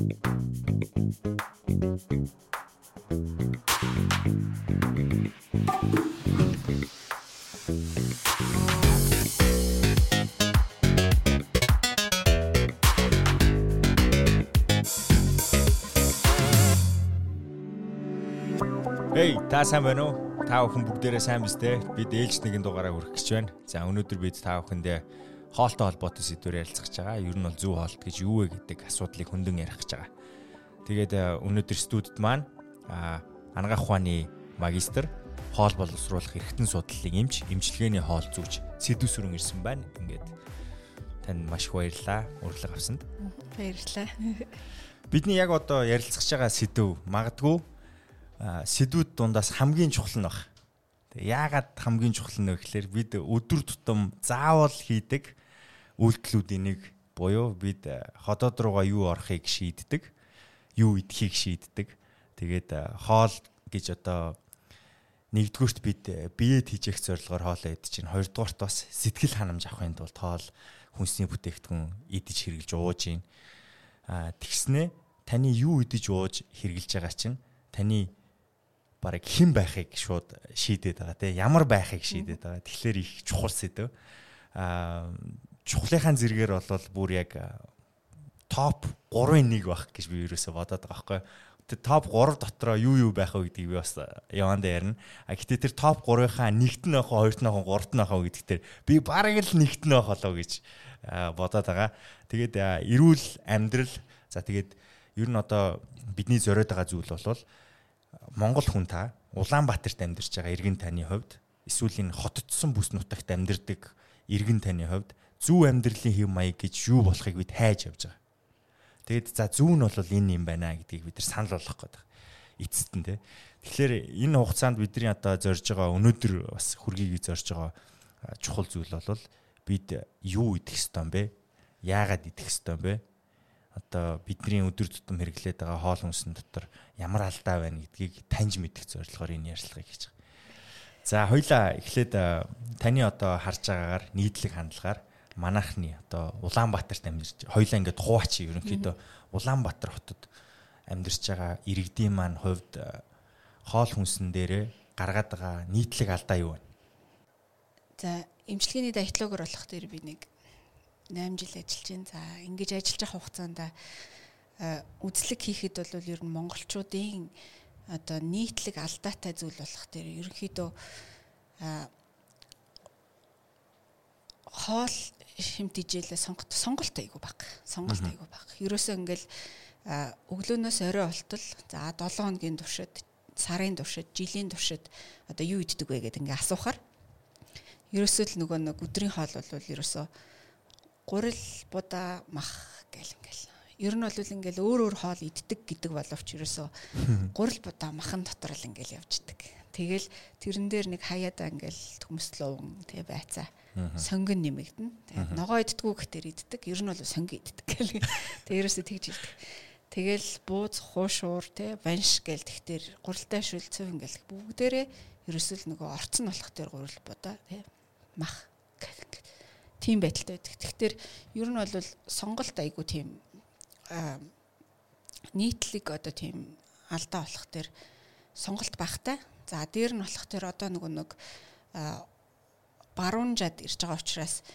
Эй, та сайн байна уу? Та бүхэн бүгдээрээ сайн биз дээ? Бид ээлж нэгэн дугаараа хүрэх гэж байна. За өнөөдөр бид та бүхэндээ хоолтой холбоотой сэдвээр ярилцах гэж байгаа. Ер нь бол зүү хоолт гэж юу вэ гэдэг асуудлыг хөндөн ярих гэж байгаа. Тэгээд э, өнөөдөр студид маань анагаах ухааны магистр хоол боловсруулах эргэтэн судлалын эмч, эмчилгээний хоол зүүч сэдв сүрэн ирсэн байна. Ингээд танд маш их баярлалаа. Урилга авсанд. Баярлалаа. Бидний яг одоо ярилцах байгаа сэдв магадгүй сэдвүүд дундаас хамгийн чухал нь баг. Яагаад хамгийн чухал нь вэ гэхээр бид өдөр тутам заавал хийдэг үйлдэлүүдийн нэг буюу бид ходоод руугаа юу орохыг шийддэг, юу идэхийг шийддэг. Тэгээд хоол гэж одоо нэгдүгürt бид биед хийж явах зорилгоор хоолоо идэж чинь хоёрдугаарт бас сэтгэл ханамж авахын тулд хоол хүнсний бүтээгдэхүүн идэж хэрглэж ууж гин. А тэгснэ таны юу идэж ууж хэрглэж байгаа чинь таны барыг хэн байхыг шууд шийдээд байгаа тийм ямар байхыг шийдээд байгаа. Тэгэхээр их чухал сэдв. Аа чухлынхаа зэрэгээр бол бүр яг топ 3-ын 1 байх гэж би ерөөсө бодоод байгаа байхгүй. Тэгээ топ 3 дотроо юу юу байх вэ гэдгийг би бас яванда ярина. А гэтээ тэр топ 3-ынхаа нэгт нь авах, хоёрт нь авах, гуравт нь авах гэдэг тэр би бараг л нэгт нь авах болоо гэж бодоод байгаа. Тэгээд эрүүл амьдрал за тэгээд ер нь одоо бидний зориод байгаа зүйл бол Монгол хүн та Улаанбаатарт амьдарч байгаа иргэн таны хувьд эсвэл энэ хотцсон бүс нутагт амьдардаг иргэн таны хувьд зөв амьдралын хэв маяг гэж юу болохыг бид хайж явж байгаа. Тэгэд за зөв нь бол энэ юм байна гэдгийг бид нар санал болгох гэдэг. Эцэст нь те. Тэгэхээр энэ хугацаанд бидний одоо зорж байгаа өнөөдөр бас хүргийг зорж байгаа чухал зүйл бол бид юу идэх ёстой юм бэ? Яагаад идэх ёстой юм бэ? одоо бидний өдөр тутам хэрэглээд байгаа хоол хүнсэн дотор ямар алдаа байна гэдгийг таньж мэдэх зорилгоор энэ ярилцлагыг хийж байгаа. За хоёлаа эхлээд таны одоо харж байгаагаар нийтлэг хандлагаар манайхны одоо Улаанбаатарт амьдарч хоёлаа ингээд хуваач ерөнхийдөө Улаанбаатар хотод амьдарч байгаа иргэдийн маань хувьд хоол хүнсэн дээрээ гаргаад байгаа нийтлэг алдаа юу вэ? За эмчилгээний дайтлогоор болох дээр би нэг 8 жил ажиллаж байна. За ингэж ажиллаж байгаа хугацаанд үзлэг хийхэд бол ер нь монголчуудын одоо нийтлэг алдаатай зүйл болох дээр ерөнхийдөө хоол шимт ижээлээ сонголт сонголт айгу баг. Сонголт айгу баг. Ерөөсөө ингээл өглөөнөөс орой болтол за 7 хоногийн туршид, сарын туршид, жилийн туршид одоо юу иддэг вэ гэдэг ингээ асуухаар ерөөсөө л нөгөө нэг өдрийн хоол бол ерөөсөө гурил будаа мах гэл ингээл ер нь бол ингээл өөр өөр хоол иддэг гэдэг боловч ерөөсөө гурил будаа махан дотор л ингээл явждаг. Тэгэл тэрэн дээр нэг хаяада ингээл төмслөөн тэгээ байцаа сонгон нэмэгдэн. Тэгээ ногоо иддгүү гэхтэр иддэг. Ер нь бол сонгон иддэг гэл. Тэгээ ерөөсөө тэгж иддэг. Тэгэл бууз хуушуур те банш гэл тэгтэр гурилтай шүлцөв ингээл бүгдээрээ ерөөсөө л нөгөө орцсон болох тэр гурил будаа те мах гэл тийм байдалтай байдаг. Тэгэхээр ер нь бол сонголт айгу тийм нийтлэг одоо тийм алдаа болох тэр сонголт багтай. За дээр нь болох тэр одоо нөгөө нэг баруун жад ирж байгаа учраас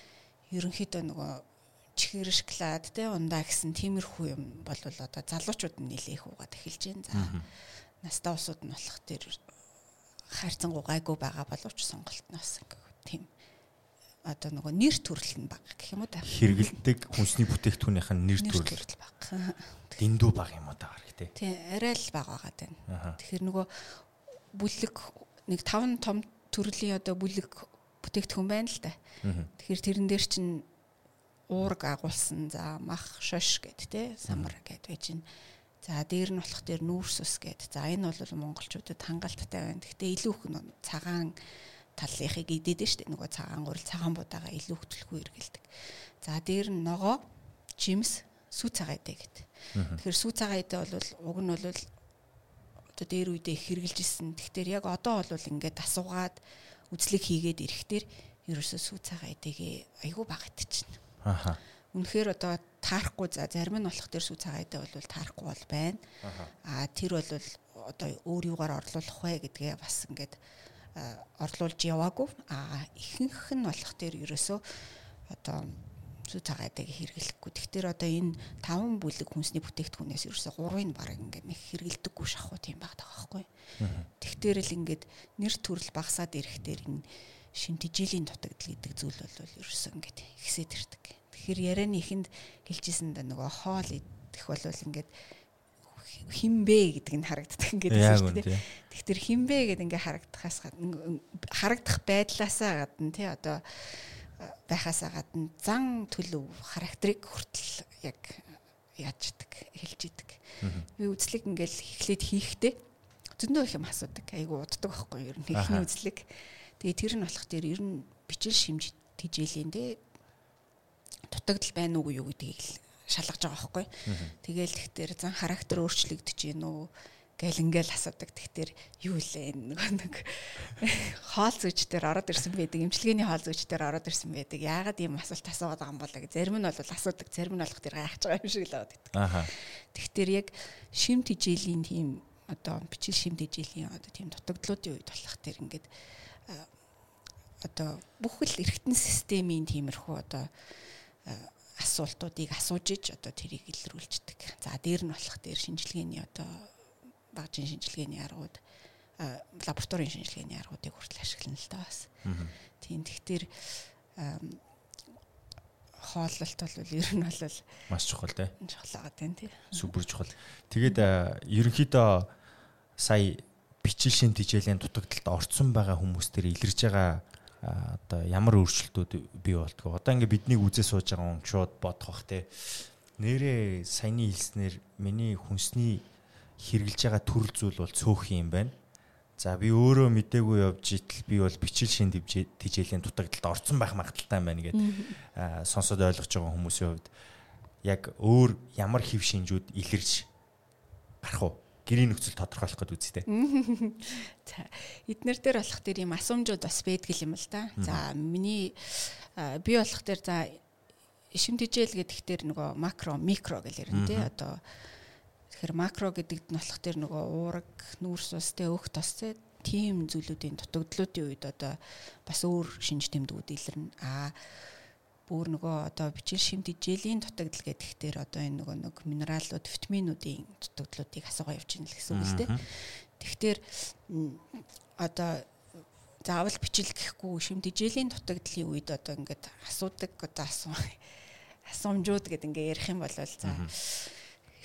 ерөнхийдөө нөгөө чихэр шоколад те ундаа гэсэн тиймэрхүү юм бол одоо залуучууд нь нэлээх угаад эхэлж байна. За настай усуд нь болох тэр хайрцангу гайгүй байгаа боловч сонголт нь бас тийм одоо нөгөө нэр төрөл нь бага гэх юм уу та. Хэрэгэлдэг хүнсний бүтээгдэхүүнийх нь нэр төрөл бага. Дэндүү бага юм уу та гарах тий. Тий, арай л бага байгаа тань. Тэгэхээр нөгөө бүлэг нэг таван том төрлийн одоо бүлэг бүтээгдэхүүн байна л да. Тэгэхээр тэрэн дээр чинь уург агуулсан за мах шош гэд те самар гэд байж гин. За дээр нь болох дээр нүүрс ус гэд. За энэ бол монголчуудад хангалттай байна. Гэхдээ илүү их цагаан талынхыг идээд нь штэ нөгөө цагаан гурил цагаан будаага илүү хөтлөхгүй эргэлдэг. За дээр нь ногоо жимс сүү цагаа идэ гэд. Тэгэхээр сүү цагаа идэ бол уг нь бол одоо дээр үедээ хэрглэж исэн. Тэгэхээр яг одоо бол ингээд асуугаад үзлэг хийгээд ирэхтэр ерөөсөө сүү цагаа идэгээ айгүй баг идчихнэ. Аха. үнэхээр одоо таарахгүй за зарим нь болох тэр сүү цагаадаа бол таарахгүй бол байна. Аа тэр бол одоо өөр юугаар орлуулах вэ гэдгээ бас ингээд орлуулж яваагүй. Аа ихэнх нь болох тэр ерөөсөө одоо зүү цагаадаг хэрэглэхгүй. Тэгэхээр одоо энэ таван бүлэг хүнсний бүтээгдэхүүнээс ерөөсө гурвыг баг ингээд нэг хэрэглэдэггүй шахуу тийм байдаг аахгүй. Тэгэхээр л ингээд нэр төрөл багасаад ирэхтэр энэ шин тижилийн дутагдал гэдэг зүйл бол ерөөсө ингээд ихсээд ирдэг. Тэгэхээр ярианы ихэнд хэлжсэн да нөгөө хоол идэх бол ингээд химбэ гэдэг нь харагддаг ингээд тийм. Тэгэхээр химбэ гэдэг ингээд харагдахаас харагдах байдлаасаа гадна тий одоо байхаасаа гадна зан төлөв характерыг хүртэл яг яаждаг хэлж идэг. Би үзлэг ингээл эхлээд хийхдээ зөндөө их юм асуудаг. Айгу уддаг байхгүй ер нь эхний үзлэг. Тэгээ тэр нь болох дээр ер нь бичил шимж тижээлийн дээ дутагдал байна уугүй юу гэдгийг шалгаж байгаа байхгүй. Тэгээл тэгтэр зан характер өөрчлөгдөж гин үү гэл ингээл асуудаг. Тэгтэр юу лээ нөгөө нэг хоол зүйч дээр ороод ирсэн байдаг. Имчилгээний хоол зүйч дээр ороод ирсэн байдаг. Яагаад ийм асуулт асуугаад байгаа юм бол гэж зарим нь бол асуудаг, зарим нь болох тэр гайхаж байгаа юм шиг л гэдэг. Аха. Тэгтэр яг шим тижээлийн тийм одоо бичил шим тижээлийн одоо тийм дутагдлуудын үед болох тэр ингээд одоо бүх л эргэтэн системийн тиймэрхүү одоо асуултуудыг асууж иж одоо тэрийг илрүүлждэг. За дээр нь болох дээр шинжилгээний одоо багжийн шинжилгээний аргууд лабораторийн шинжилгээний аргуудыг хүртэл ашиглана л да бас. Тийм тэгэхээр хооллолт бол ер нь бол маш чухал тий. Чухал байгаа тийм тий. Супер чухал. Тэгээд ерөнхийдөө сая бичил шин тижээлийн дутагдалд орцсон байгаа хүмүүс төр илэрж байгаа одоо ямар өөрчлөлтүүд бий болтгоо. Одоо ингээ биднийг үзээ сууж байгаа хүн шууд бодох бах те. Нэрээ саяны хэлснээр миний хүнсний хэрглэж байгаа төрөл зүйл бол цөөх юм байна. За би өөрөө мдээгүй явж итэл би бол бичил шин тижээлийн дутагдалд орцсон байх магадaltaй байна гэд сонсоод ойлгож байгаа хүмүүсийн хувьд яг өөр ямар хэв шинжүүд илэрч гарах уу? гэрийн нөхцөл тодорхойлох гэдэг үстэй. За эднэр дээр болох тэр юм асуумжууд бас байдаг юм л да. За миний би болох тэр за ишим тижэл гэдэг тэр нөгөө макро микро гэл ярина тий одоо Тэгэхээр макро гэдэгт нь болох тэр нөгөө уураг, нүүрс ус тэ өөх тос тэ тийм зүйлүүдийн дутагдлуудын үед одоо бас өөр шинж тэмдгүүд илэрнэ. Аа бүр нөгөө одоо бичил шимт ижээлийн дутагдал гэдэгтэр одоо энэ нөгөө нэг минералууд, витаминуудын дутагдлуудыг асуугаа явж байна л гэсэн үг л дээ. Тэгэхээр одоо заавал бичил гэхгүй шимт ижээлийн дутагдлын үед одоо ингээд асуудаг одоо асуу асуумжууд гэдэг ингээ ярих юм бол за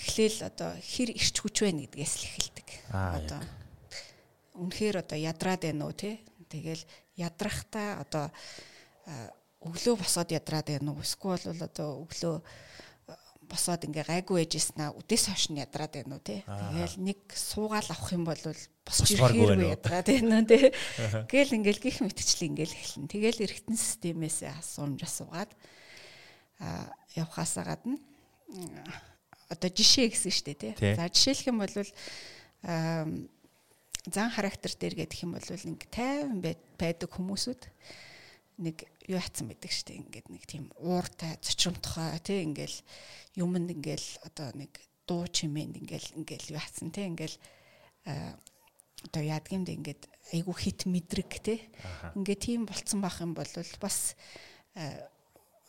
эхлээл одоо хэр ирч хүч байна гэдгээс л эхэлдэг. Одоо үнэхээр одоо ядраад байна уу те? Тэгэл ядрахтаа одоо өглөө босоод ядраад байна уу? Эсвэл бол одоо өглөө босоод ингээ гайгүй яжснаа үдээс хойш нь ядраад байна уу те. Тэгэл нэг суугаал авах юм бол босч ирэхээргүй ядраад байна те. Гэл ингээл гих мэтчлээ ингээл эхэлнэ. Тэгэл эргэтэн системээс асуумж асуугаад а явхаасаа гадна одоо жишээ гэсэн дээ тий. За жишээлх юм бол зан характер дээр гэдэг юм бол нэг тайван байдаг хүмүүсүүд нэг юу хатсан байдаг дээ. Ингээд нэг тийм ууртай, зочромтгой тий ингээл юмд ингээл одоо нэг дуу чимээнд ингээл ингээл юу хатсан тий ингээл одоо яадгиймд ингээд айгу хит мэдрэг тий. Ингээд тийм болцсон байх юм бол бас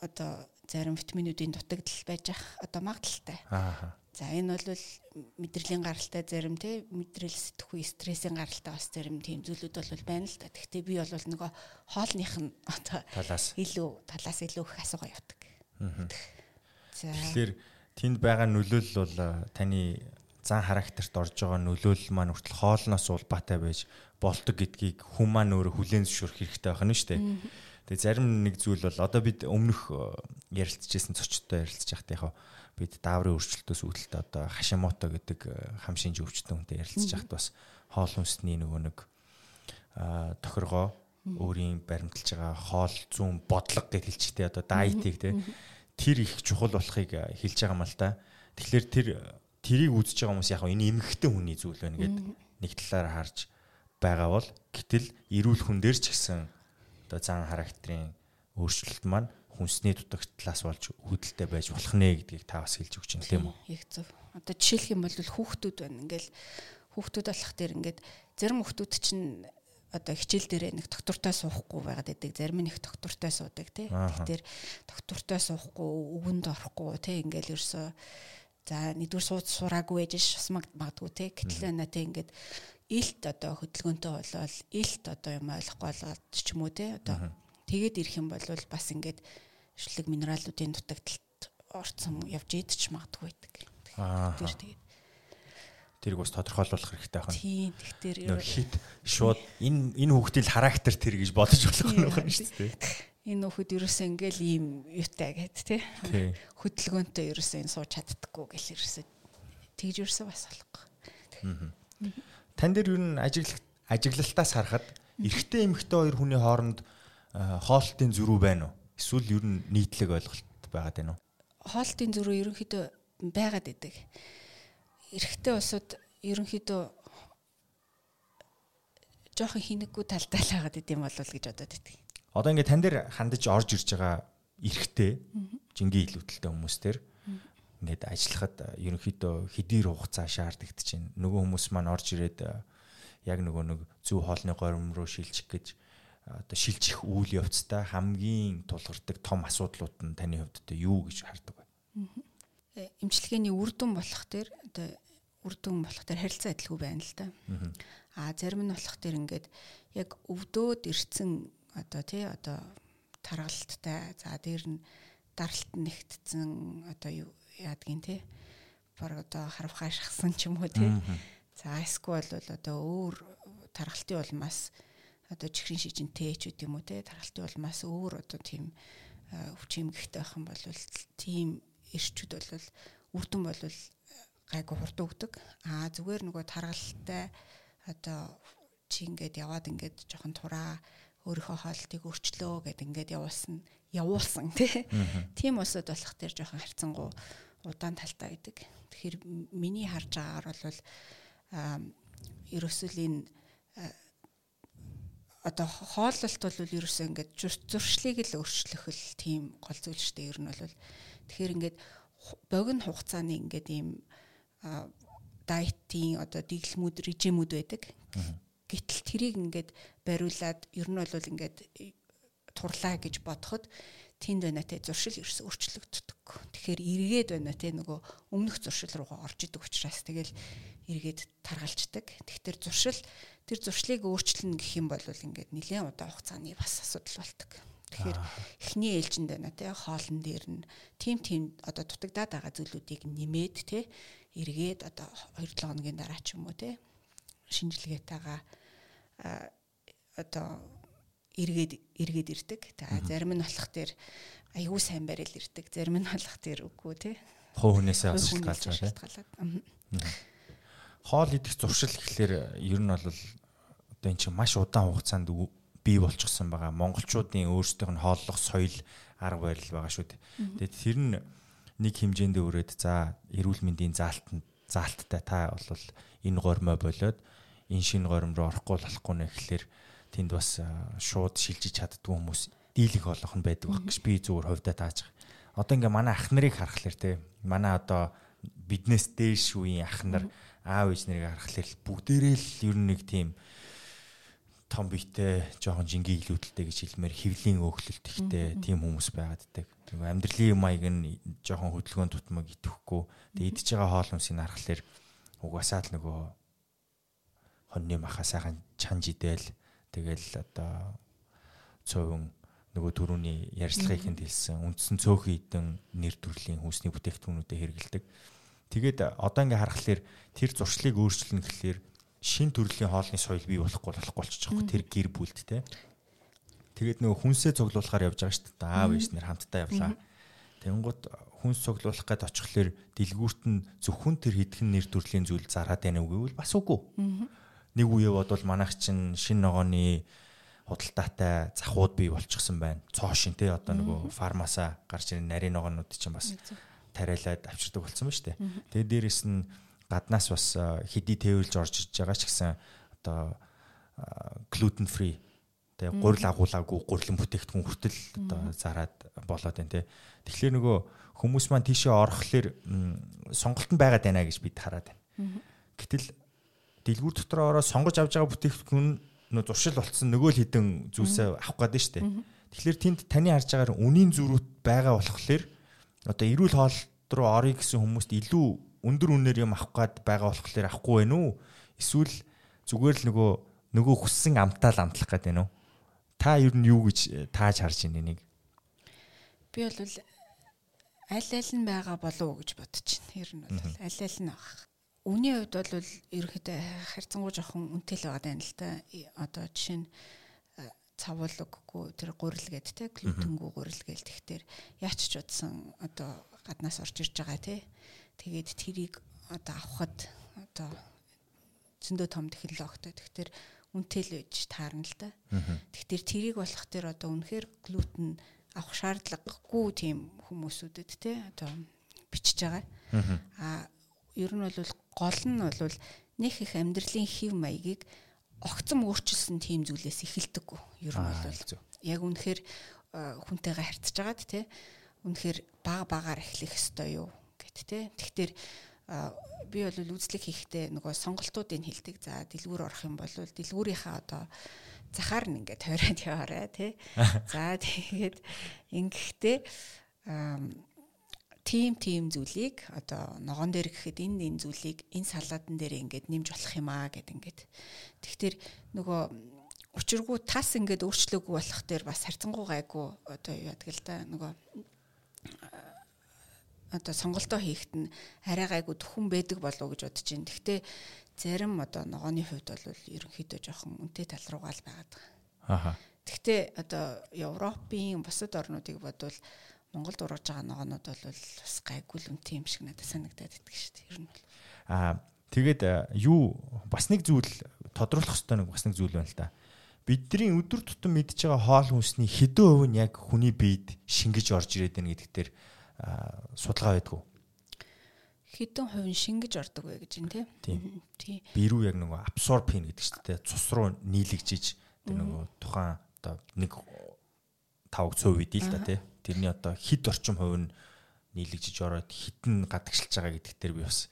одоо зарим витаминуудын дутагдал байж ах одоо магадaltaй. Аа. За энэ бол мэдрэлийн гаралтай зарим те мэдрэл сэтгхүй стрессийн гаралтай бас зарим тийм зүйлүүд бол байна л да. Гэхдээ би бол нөгөө хоолных нь одоо талаас илүү талаас илүү их асуугаа явдаг. За. Тэгэхээр тэнд байгаа нөлөөлөл бол таны зан характерт орж байгаа нөлөөлөл маань хүртэл хоолноос улбаатай байж болдог гэдгийг хүн маань өөрөө хүлээн зөвшөөрөх хэрэгтэй байна шүү дээ. Тэгээ зарим нэг зүйл бол одоо бид өмнөх э, ярилцажсэн зочдтой ярилцж байхад яг бид дааврын өөрчлөлтөөс үүдэлтэй одоо хашимото гэдэг э, хам шинж өвчтөн хүнтэй ярилцж байхад бас хоол хүнсний нөгөө нэг тохиргоо өөрийн баримталж байгаа хоол зүүн бодлого гэж хэлчихтэй одоо дайетыг те. Тэр их чухал болохыг э, хэлж байгаа юм л да. Тэгэхээр тэр тэрийг үзэж байгаа хүмүүс яг энэ эмгэгтэй хүний зүйл байна гэд нэг талаар харж байгаа бол гэтэл эрүүл хүн дээр ч гэсэн одоо зан характерын өөрчлөлт маань хүнсний дутагдлаас болж үүдэлтэй байж болох нэ гэдгийг та бас хэлж өгч байна тийм үү? Яг зөв. Одоо жишээлх юм бол хүүхдүүд байна. Ингээл хүүхдүүд болох дээр ингээд зарим хүүхдүүд чинь одоо хичээл дээрээ нэг доктортой суухгүй байгаад байдаг. Зарим нэг доктортой суудаг тий. Тэгэхээр доктортой суухгүй, өгөнд орохгүй тий ингээл ерөөсөө за нэгдүгээр сууд сураагүй байж бас магадгүй тий. Гэтэл нэ тий ингээд илт одоо хөдөлгөөнтэй болол илт одоо юм ойлгохгүй болоод ч юм уу тий. Одоо тэгээд ирэх юм бол бас ингээд шүлэг минералуудын дутагдалт орцсон явж идэж магадгүй байдаг. Тэр тэгээд тэрийг бас тодорхойлуулах хэрэгтэй байна. Тийм. Тэгэхээр хит шууд энэ энэ хүүхдийн характер тэр гэж бодож болох юм шүү дээ. Энэ хүүхэд ерөөсөө ингээл ийм юутай гэд тий. Хөдөлгөөнтэй ерөөсөө энэ сууж чаддаггүй гэл ерөөсөө тэгж ерөөсөө бас болохгүй. Тан дээр ер нь ажиглал ажиглалтаас харахад эрэгтэй эмэгтэй хоёр хүний хооронд хоолтын зөрүү байна уу? Эсвэл ер нь нийтлэг ойлголт байгаад байна уу? Хоолтын зөрүү ерөнхийдөө байгаад идэг эрэгтэй улсууд ерөнхийдөө жоохон хинэггүй талтай л байгаад идэм болов гэж бодоод идэг. Одоо ингээд тань дээр хандаж орж ирж байгаа эрэгтэй жингийн илүүдэлтэй хүмүүс төр ингээд ажиллахад ерөнхийдөө хэдий хугацаа шаардлагд чинь нөгөө хүмүүс маань орж ирээд яг нөгөө нэг зөв хоолны горим руу шилжих гэж одоо шилжих үйл явцтай хамгийн тулгардаг том асуудлууд нь таны хувьд одоо юу гэж хардаг вэ? эмчилгээний үр дүн болох дээр одоо үр дүн болох дээр харилцаа адилгүй байна л да. Аа зарим нь болох дээр ингээд яг өвдөөд ирсэн одоо тий одоо таргалттай за дээр нь даралт нэгтцэн одоо юу яадгийн тий баг одоо харавхаа шахсан ч юм уу тий. За эсвэл бол одоо өөр таргалтын улмаас одоо чихрийн шижинтэй ч үт юм уу тий таргалтын улмаас өөр одоо тийм өвчимгэгтэй байх юм бол тийм ирчүүд бол үрдэн бол гайгүй хурд өгдөг. Аа зүгээр нөгөө таргалтай одоо чи ингээд яваад ингээд жоохон тураа өөрийнхөө хоолтыг өөрчлөө гэд ингээд явуулсан явуулсан тийм усуд болох тэр жоохон харьцангуй удаан талтай байдаг. Тэгэхээр миний харж байгаагаар бол ерөөсөл энэ одоо хооллолт бол ерөөсөө ингээд зуршлыг л өөрчлөх л тийм гол зүйл шүү дээ. Ер нь бол Тэгэхээр ингээд богино хугацааны ингээд ийм дайтын одоо дэглэмүүд режимүүд байдаг. Гэтэл тэрийг ингээд бариулаад ер нь бол ингээд турлаа гэж бодоход тэнд байна те зуршил ерөөс өөрчлөгддөг. Тэгэхээр эргээд байна те нөгөө өмнөх зуршил руугаа орж идэг учраас тэгэл эргээд таргалцдаг. Тэгэхээр зуршил тэр зуршлыг өөрчлөнө гэх юм бол ингээд нэлээд удаан хугацааны бас асуудал болдог. Тэгэхээр эхний ээлжинд байна тий хоолн дээр нь тим тим одоо дутагдаад байгаа зүйлүүдийг нэмээд тий эргээд одоо 2-7 хоногийн дараа ч юм уу тий шинжилгээтэйгаа одоо эргээд эргээд ирдэг. За зарим нь болох дээр аягүй сайн барил ирдэг. Зарим нь болох дээр үгүй тий. Хуу хүнээсээ шалтгаалж байгаа. Хоол идэх зуршил гэхэлэр ер нь бол одоо эн чинь маш удаан хугацаанд бий болчихсон байгаа. Монголчуудын өөрсдийнх нь хооллох соёл арга барил байгаа шүү дээ. Тэгээд тэр нь нэг хэмжээнд өрөөд за эрүүл мэндийн заалтанд заалттай та бол энэ гормоо болоод энэ шинэ горим руу орохгүй болохгүй нэ гэхэлэр тэнд бас шууд шилжиж чаддгүй хүмүүс дийлэх болох нь байдаг баг гэж би зүгээр хувьдаа тааж. Одоо ингээ манай ах нарыг харахаар те манай одоо биднээс дээш үеийн ах нар аав ээж нарыг харахаар бүгдээрээ л ер нь нэг тийм том биетэй жоохон жингийн илүүдэлтэй гэж хэлмээр хөвлийн өөхлөлт ихтэй тийм хүмүүс байгаад ддаг. Нөгөө амьдралын маяг нь жоохон хөдөлгөөн тутмаг идэхгүй. Тэгээ идж байгаа хоол хүнсийг харахаар угаасаа л нөгөө хоньны маха сайхан чанж идэл тэгэл одоо цөөн нөгөө төрөүний ярьцлагыг хэнд хэлсэн үндсэн цөөхөн идэн нэр төрлийн хүнсний бүтээгдэхүүнүүдэд хэрэгэлдэг. Тэгээд одоо ингээ харахаар тэр зуршлыг өөрчлөн гэхлээр шин төрлийн хоолны соёл бий болохгүй болохгүй болчих жоохгүй тэр гэр бүлд те. Тэгээд нөгөө хүнсээ цуглуулахаар явж байгаа шүү дээ. Аав ээж нэр хамтдаа явлаа. Тэнгууд хүнс цуглуулах гээд очихлоор дэлгүүрт нь зөвхөн тэр хитгэн нэр төрлийн зүйл зараад байна уу гэвэл бас үгүй. Нэг үе бодвол манайх чинь шин ногооны худалдаатай захууд бий болчихсон байна. Цоо шин те одоо нөгөө фармасаа гарч ирэн нарийн ногоонууд чинь бас тариалаад авчирдаг болсон ба штэ. Тэгээд дээрэс нь гаднаас бас хэдий тээвэрлж орж иж байгаа ч гэсэн одоо gluten free Тэ гурил агуулаагүй гурилан бүтээгдэхүүн хүртэл одоо зараад болоод байна те. Тэгэхээр нөгөө хүмүүс маань тийшээ орохлоор сонголтон байгаад байна гэж бид хараад байна. Гэтэл дэлгүүр дотор ороо сонгож авч байгаа бүтээгдэхүүн нөө зуршил болцсон нөгөө л хідэн зүйлсээ авах гээд штэ. Тэгэхээр тэнд таны харж байгаагаар үнийн зөрүүт байгаа болохоор одоо эрүүл хоолт руу орё гэсэн хүмүүст илүү өндөр үнээр юм авах гээд байгаа болохоор авахгүй байх уу? Эсвэл зүгээр л нөгөө нөгөө хүссэн амтаа л амтлах гээд байна уу? Та ер нь юу гэж тааж харж байна нэг? Би бол аль аль нь байгаа болов уу гэж бодож байна. Ер нь бол аль аль нь байгаа. Үний хувьд бол ерөнхийдөө харьцангуй жоохон үнэтэй л байгаа юм л да. Одоо жишээ нь цавуулгагүй тэр гурил гэд те глютенгүү гурил гээл тэгтэр яач ч удсан одоо гаднаас орж ирж байгаа те тэгээд тэрийг одоо авахд одоо зөндөө том технологитой тэгтэр үнэтэй л үж таарна л да. Тэгэхээр тэрийг болох тэр одоо үнэхээр глютен авах шаардлагагүй тийм хүмүүсүүдэд те одоо бичиж байгаа. Аа ер нь бол гол нь бол нэг их амьдралын хэв маягийг огцом өөрчилсөн тийм зүйлээс эхэлдэггүй. Ер нь бол яг үнэхээр хүнтэйгээ харьцаж байгаад те үнэхээр баг багаар эхлэх ёстой юу гэт те. Тэгэхээр би бол үзлэг хийхдээ нөгөө сонголтуудыг хилдэг. За дэлгүүр орох юм бол дэлгүүрийнхаа одоо захаар нь ингээд тойроод яваарэ тий. За тэгээд ингэхдээ тим тим зүйлийг одоо ногоон дээр гэхэд энэ энэ зүйлийг энэ салаадан дээр ингээд нэмж болох юм аа гэд ингээд. Тэгэхээр нөгөө учиргүй тас ингээд өөрчлөөгүй болох дээр бас харьцангуй гайгүй одоо юу яадаг л да нөгөө одоо сонголтоо хийхэд нь арай гайгүй төхөн байдаг болов уу гэж бодож байна. Гэхдээ зарим одоо ногооны хувьд бол ерөнхийдөө жоохон үнэтэй тал руугаа л байгаад байгаа. Аха. Гэхдээ одоо Европын бусад орнуудыг бодвол Монголд ургаж байгаа ногоонууд бол бас гайгүй л үнэтэй юм шиг надад санагдаад идэг шүү дээ. Ер нь бол. Аа тэгээд юу бас нэг зүйл тодруулах хэрэгтэй нэг бас нэг зүйл байна л да. Бидний өдөр тутам мэдж байгаа хоол хүнсний хэдэн хувь нь яг хүний биед шингэж орж ирээд байна гэдэгт тэр судалгаа байдгүй. Хэдэн хувь нь шингэж ордог вэ гэж юм тийм. Тийм. Бирүү яг нөгөө абсорбин гэдэг чинь тэ цус руу нийлэгжиж тэр нөгөө тухайн одоо нэг 5 цөв үдий л да тий. Тэрний одоо хид орчим хувь нь нийлэгжиж ороод хитэн гадагшилж байгаа гэдэг дээр би бас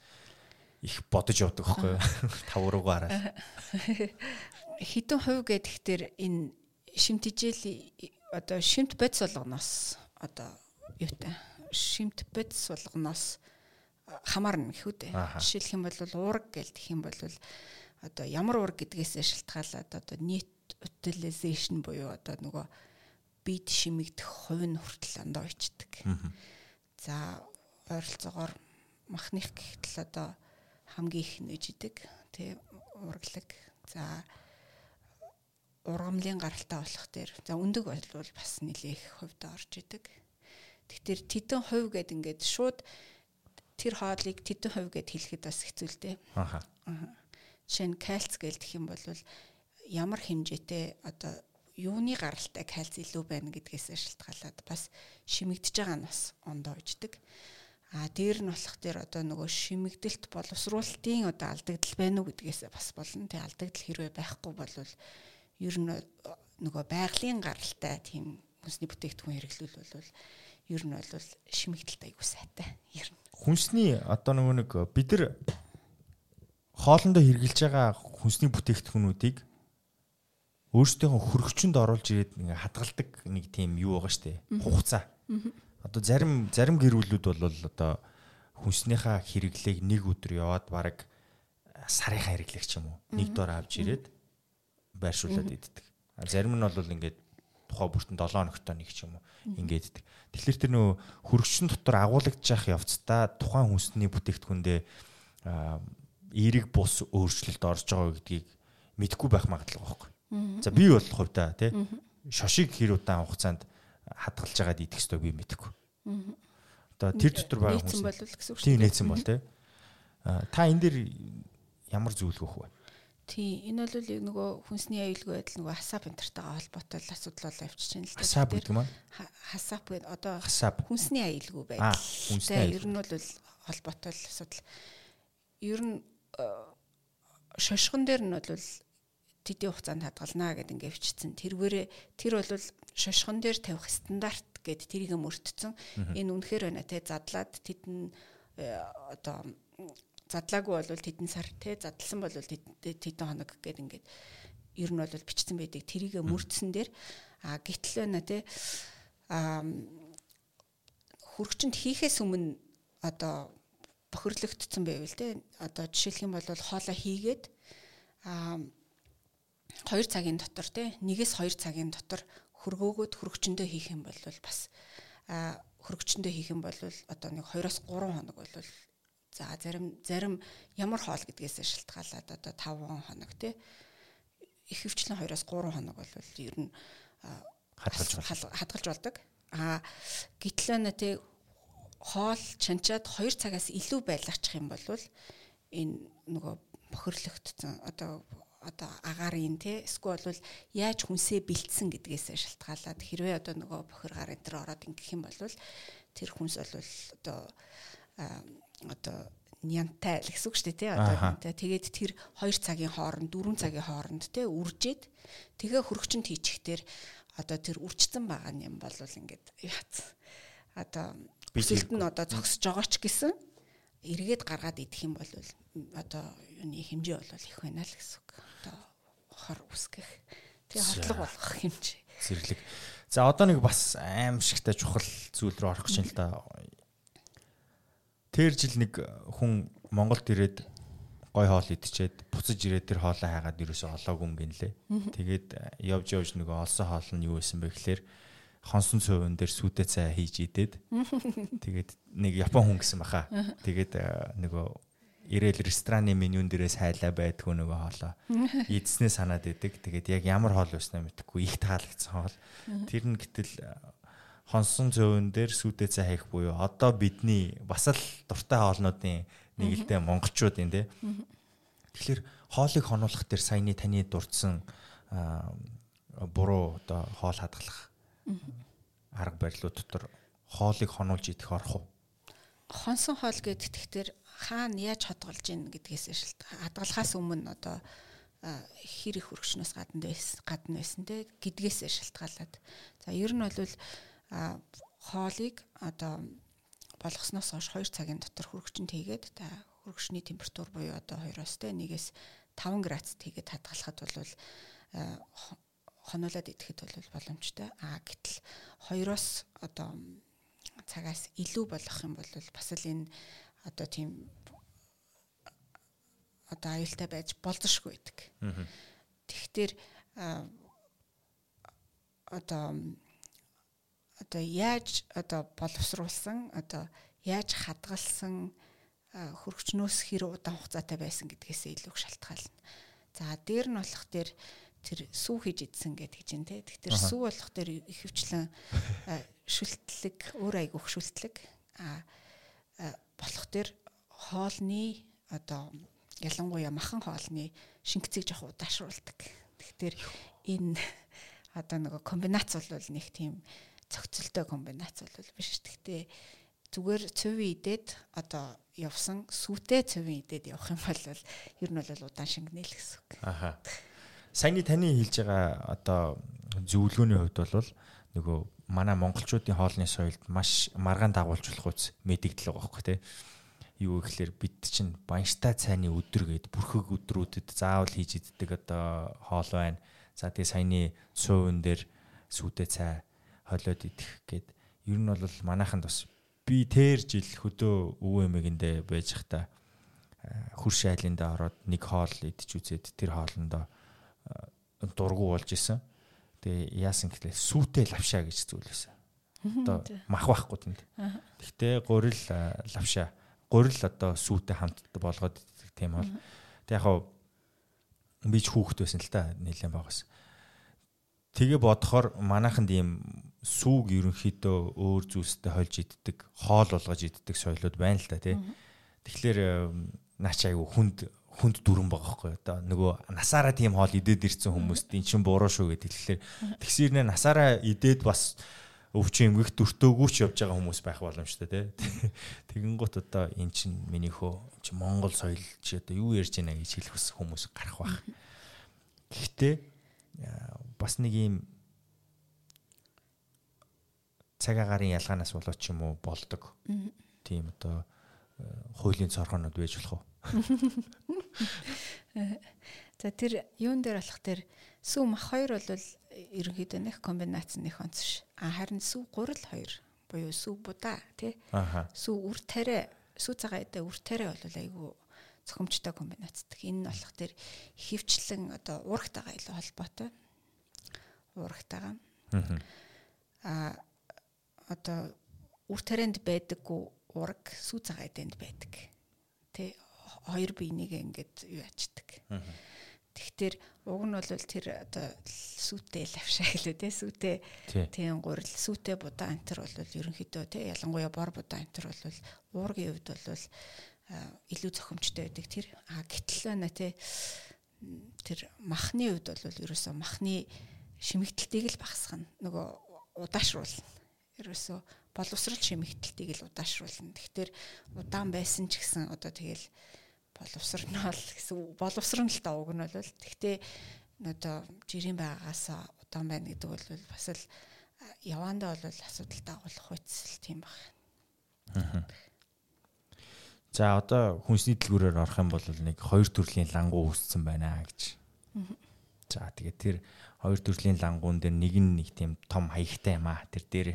их бодож явдаг байхгүй юу? Тав руугаараа. Хитэн хувь гэдэгтэр энэ шимтжил одоо шимт бодис болгоноос одоо юутай шимт бодис болгоноос хамаарна гэх үү. Жишээлх юм бол уураг гэлдэх юм бол одоо ямар уураг гэдгээс шалтгаалаад одоо нийт utilization буюу одоо нөгөө бид шимэгдэх хувь нь хүртэл ондоо ичдэг. За ойролцоогоор махных гэхтэл одоо хамгийн их нэж идэг тий ураглаг. За ургамлын гаралтай болох дээр за өндөг бол бас нэлээх хувьд орж идэг. Тэгэхээр тедэн хувь гэд ингээд шууд тэр хоолыг тедэн хувь гэд хэлэхэд бас хэцүү л дээ. Аха. Жишээ нь кальц гэлдэх юм бол ямар хэмжээтэй одоо юуны гаралтай кальц илүү байна гэдгээс шалтгаалаад бас шимэгдэж байгаа нь бас ондоо иждэг. А дээр нь болох дээр одоо нөгөө шимэгдэлт боловсруулалтын одоо алдагдал байна уу гэдгээс бас болно. Тэг алдагдал хэрвээ байхгүй бол ер нь нөгөө байгалийн гаралтай тийм хүнсний бүтээгдэхүүн хэрэглүүл бол ер нь бол шимэгдэлт айгуу сайтай. Ер нь. Хүнсний одоо нөгөө нэг бид нар хоолндоо хэрглэж байгаа хүнсний бүтээгдэхүүнүүдийг өөрсдийнхөө хөргөчөнд оруулж ирээд ингээ хадгалдаг нэг тийм юу байгаа штэ. Хугацаа. Одоо зарим зарим гэр бүлүүд бол одоо хүнснийхаа хэрэглээг нэг өдөр яваад баг сарынхаа хэрэглэх ч юм уу нэг дор авч ирээд байршуулад иддэг. Зарим нь бол ингээд тухай бүртэн 7 хоногтой нэг ч юм уу ингээд иддэг. Тэгэхээр тэр нөө хөргөчн дотор агуулгадж явах явцдаа тухайн хүнсний бүтээгдэхүүндээ эерэг бус өөрчлөлт орж байгаа гэдгийг мэдгүй байх магадлал байхгүй. За би бол хувьдаа тий шошиг хэр удаан хугацаанд хадгалж байгаад идэх ёстой би мэдэхгүй. Одоо тэр дотор байгаа хүмүүс бол гэсэн үг шүү. Тийм нээсэн бол тий. Та энэ дээр ямар зөвлөгөөх вэ? Тий, энэ бол нөгөө хүнсний аюулгүй байдал нөгөө хасап энтертайгаа холбоотой асуудал болоо явчихж байна л да. Хасап гэдэг юм аа? Хасап гэдэг одоо хүнсний аюулгүй байдал. Хүнсний ер нь бол холбоотой л асуудал. Ер нь шошгон дээр нь бол тэдийн хугацаанд хадгалнаа гэд ингээд бичсэн. Тэрвэрээ тэр бол шошгон дээр тавих стандарт гэд тэрийг мөрдсөн. Энэ үнэхээр байна те. Задлаад тэдэн одоо задлаагүй бол тэдэн сар те. Задлсан бол тэдэн хоног гэд ингээд ер нь бол бичсэн байдаг. Тэрийг мөрдсөн дээр. А гítэл байна те. А хөргчөнд хийхээс өмнө одоо бохирлогдсон байвал те. Одоо жишээлх юм бол хоолоо хийгээд а 2 цагийн дотор те нэгээс 2 цагийн дотор хөргөөгөөд хөргөчөндөө хийх юм бол бас а хөргөчөндөө хийх юм бол одоо нэг 2-оос 3 хоног бол за зарим зарим ямар хоол гэдгээс шалтгаалаад одоо 5 хоног те их хвчлэн 2-оос 3 хоног бол ер нь хадгалж хадгалж болдог. А гítл нэ те хоол чанчаад 2 цагаас илүү байлгачих юм бол энэ нөгөө бохирлогдсон одоо одоо агаарын те эсвэл бол яаж хүнсээ бэлдсэн гэдгээс шалтгаалаад хэрвээ одоо нөгөө бохир гар энэ төр ороод ингэх юм бол тэр хүнс бол одоо одоо нянтай л гэсэн үг шүү дээ тий одоо тэгээд тэр 2 цагийн хооронд 4 цагийн хооронд тий үржээд тэгээ хөрөгчөнд хийчихээр одоо тэр үржсэн байгаа юм бол ингээд яац одоо бичлэлт нь одоо зогсож байгаа ч гэсэн эргээд гаргаад идэх юм бол одоо юуны хэмжээ бол их байна л гэсэн үг хор үсгэх. Тэгээ хотлог болгох хэмжээ зэрэглэг за одоо нэг бас аимшигтай чухал зүйл рүү орох гэж байна л да. Тэр жил нэг хүн Монголд ирээд гой хоол идчихэд буцаж ирээд тэр хоолоо хайгаад ерөөсөө олоогүй юм гинлээ тэгээд явж явж нөгөө олсон хоол нь юу байсан бэ гэхээр хонсон цувын дээр сүдэ цай хийж идээд тэгээд нэг япон хүн гэсэн баха. Тэгээд нөгөө ирээл рестораны менюн дээрээс хайлаа байдгүй нөгөө хоолоо идснээ санаад идэг. Тэгээд яг ямар хоол байснаа мэдэхгүй их таалагдсан хоол. Тэр нь гэтэл э, хонсон зөөвөн дээр сүдээ цай хайх буюу одоо бидний бас л дуртай хоолнуудын нэг л дээ монголчуудын тий. Тэгэхээр хоолыг хонуулах дээр саяны таны дурдсан буруу одоо хоол хадгалах арга барилууд дотор хоолыг хонуулж идэх орох уу? Хонсон хоол гэдэг тэгэхээр хаана яаж хотголж ийн гэдгээс шалтгаан хадгалахаас өмнө одоо хэр их хөргчнөөс гадна байсан гадна байсан те гэдгээс шалтгаалаад за ер нь бол хоолыг одоо болгосноос хойш 2 цагийн дотор хөргөчөнд хийгээд та хөргөчний температур буюу одоо 2-оос те 1-ээс 5 градусд хийгээд хадгалахад бол хонолоод идэхэд бол боломжтой. А гэтэл 2-оос одоо цагаас илүү болох юм бол бас л энэ одоо тийм одоо аюултай байж болзошгүй байдаг. Тэгэхээр одоо одоо яаж одоо боловсруулсан одоо яаж хадгалсан хөргчнөөс хэр удаан хугацаатай байсан гэдгээс илүү шалтгаална. За дээр нь болох дээр тэр сүү хийж идсэн гэдэг чинь те. Тэгэхээр сүү болох дээр ихэвчлэн шүлтлэг, өөр айгүйх шүлтлэг а болох төр хоолны одоо ялангуяа махан хоолны шингэцийг жоох удаашруулдаг. Тэгэхээр энэ одоо нэг комбинац бол нэг тийм цогцолтой комбинац бол биш. Гэхдээ зүгээр цувийн идээд одоо явсан сүтээ цувийн идээд явах юм бол ер нь бол удаан шингэнэ л гэсэн үг. Аха. Саяны таны хэлж байгаа одоо зөвлөгөөний хувьд бол нөгөө манай монголчуудын хоолны соёлд маш маргаан дагуулж болох үз мэдэгдэл байгаа байхгүй тий. Юу гэхээр бид чинь баянштай цайны өдөр гээд бүрхэг өдрүүдэд заавал хийж иддэг одоо хоол байна. За тэгээ саяны суувн дээр сүдэ цай холиод идэх гээд ер нь бол манайханд бас би тэр жил хөдөө өвөө эмээгэндээ байж хата хурш айлында ороод нэг хоол идэж үзээд тэр хоолндоо дургу болж исэн. Тэгээ яасан гэхлээр сүүтэй лавшаа гэж зүйл байсан. Одоо мах байхгүй тэнд. Гэхдээ гурил лавшаа. Гурил одоо сүүтэй хамт болгоод тийм бол. Тэг яг хав би ч хүүхэд байсан л та нэлээд байгаас. Тэгээ бодохоор манайханд ийм сүүг ерөнхийдөө өөр зүйлстэй хольж иддэг, хоол болгож иддэг соёлууд байна л та тий. Тэгэхээр наач айгу хүнд хүнд дүрэн байгаа хгүй одоо нөгөө насаараа тийм хоол идээд ирсэн хүмүүст эн чинь буруу шүү гэдэг тэгэхээр тэгсэрнэ насаараа идээд бас өвчин эмгэх дүртөөгөө ч явж байгаа хүмүүс байх боломжтой тий Тэгэн гут одоо эн чинь миний хөө чи Монгол соёл чи одоо юу ярьж байна гэж хэлэх хүмүүс гарах байх Гэхдээ бас нэг юм цаг агарын ялгаанаас болоод ч юм уу болдог. Тийм одоо хуулийн цорхонод байж болох уу? За тэр юун дээр болох тэр сүү мах хоёр бол ерөнхийдөө нэг комбинац нэг онц ш. А харин сүү гурал хоёр буюу сүү будаа тий. Сүү үр тариа сүү цагаан эдэ үр тариа бол айгүй цохимжтой комбинацдаг. Энэ нь болох тэр хөвчлэн одоо уурхтайгаа илүү холбоотой. Уурхтайгаа. Аа одоо үр тарианд байдаггүй ураг сүү цагаан эдэнд байдаг. Тэ хоёр биенийг ингээд юу ячдаг. Тэгэхээр уг нь бол тэр одоо сүйтэй лавшаа гэлээ те сүйтэй тийм гурил сүйтэй будаа антер бол ерөнхийдөө те ялангуяа бор будаа антер бол уургийн хувьд бол илүү зохимжтой байдаг тэр. А гэтэл байна те тэр махны хувьд бол ерөөсөө махны шимэгдэлтийг л багасгах нь нөгөө удаашруулна. Ерөөсөө боловсрал шимэгдэлтийг л удаашруулна. Тэгэхээр удаан байсан ч гэсэн одоо тэгэл боловсрнол гэсэн боловсрон л та уг нь бол тэгтээ одоо жирийн байгаас удаан байна гэдэг бол бас л явандаа бол асуудалтай агуулах үйцэл тийм баг. За одоо хүнсний дэлгүүрээр орох юм бол нэг хоёр төрлийн лангуу үүссэн байна гэж. За тэгээд тэр хоёр төрлийн лангуун дээр нэг нь нэг тийм том хаягтай юм аа тэр дээр.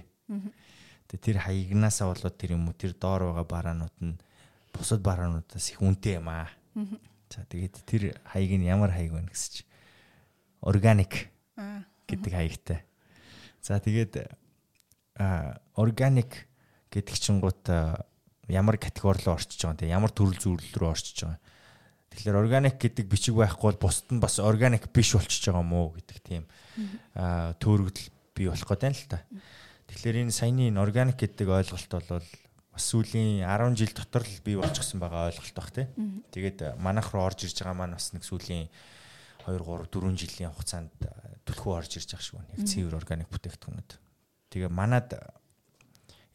Тэгээд тэр хаягнаасаа болоод тэр юм уу тэр доор байгаа бараанууд нь бусад бараануудаас их үнэтэй юм аа. За тэгээд тэр хаяг нь ямар хаяг вэ гэсэн чи органик гэдэг хаягтай. За тэгээд а органик гэдэг чингууд ямар категори руу орчиж байгаа те ямар төрөл зүйл рүү орчиж байгаа. Тэгэхээр органик гэдэг бичиг байхгүй бол бусд нь бас органик биш болчихж байгаа мó гэдэг тийм төөрөгдөл бий болох гэдэг юм л та. Тэгэхээр энэ саяны энэ органик гэдэг ойлголт бол бас сүүлийн 10 жил дотор л бий болчихсон байгаа ойлголт баг тий. Тэгээд манайх руу орж ирж байгаа маань бас нэг сүүлийн 2 3 4 жилийн хугацаанд түлхүү орж ирж байгаа шүү. Яг цэвэр органик бүтээгдэхүүнүүд. Тэгээ манад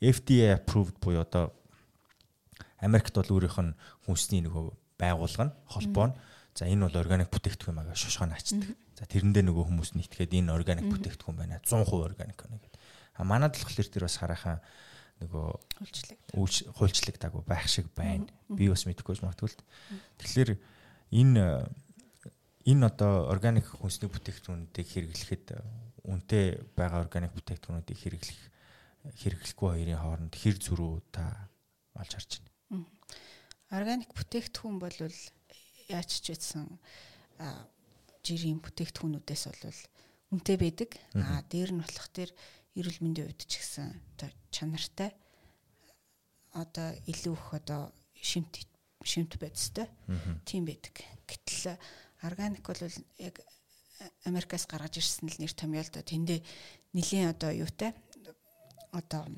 FDA approved буюу одоо Америкт бол өөрийнх нь хүнсний нөгөө байгууллага нь холбоо нь за энэ бол органик бүтээгдэхүүн мага шошгоо наачдаг. За тэрэндээ нөгөө хүмүүс нь итгээд энэ органик бүтээгдэхүүн байна. 100% органик байна гэдэг. А манад л болохоор тэр бас хараахан нөгөө хуульчлагдаагүй байх шиг байна. Би бас мэдэхгүй магадгүй л. Тэгэхээр энэ энэ одоо органик хүнсний бүтээгдэхүүнүүдийг хэрэглэхэд үнэтэй байгаа органик бүтээгдэхүүнүүдийг хэрэглэх хэрэглэхгүй хоёрын хооронд хэр зөрүү та олж харж байна. Органик бүтээгдэхүүн бол яаж ч үтсэн жирийн бүтээгдэхүүнүүдээс бол үнэтэй байдаг. Аа дээр нь болох тэр эрүүл мэндийн хувьд ч гэсэн одоо чанартай. Одоо илүү их одоо шимт шимт байцтай тийм байдаг. Гэтэл органик бол яг Америкаас гаргаж ирсэн л нэр томьёо л да тэндээ нэлийн одоо юутай? Одоо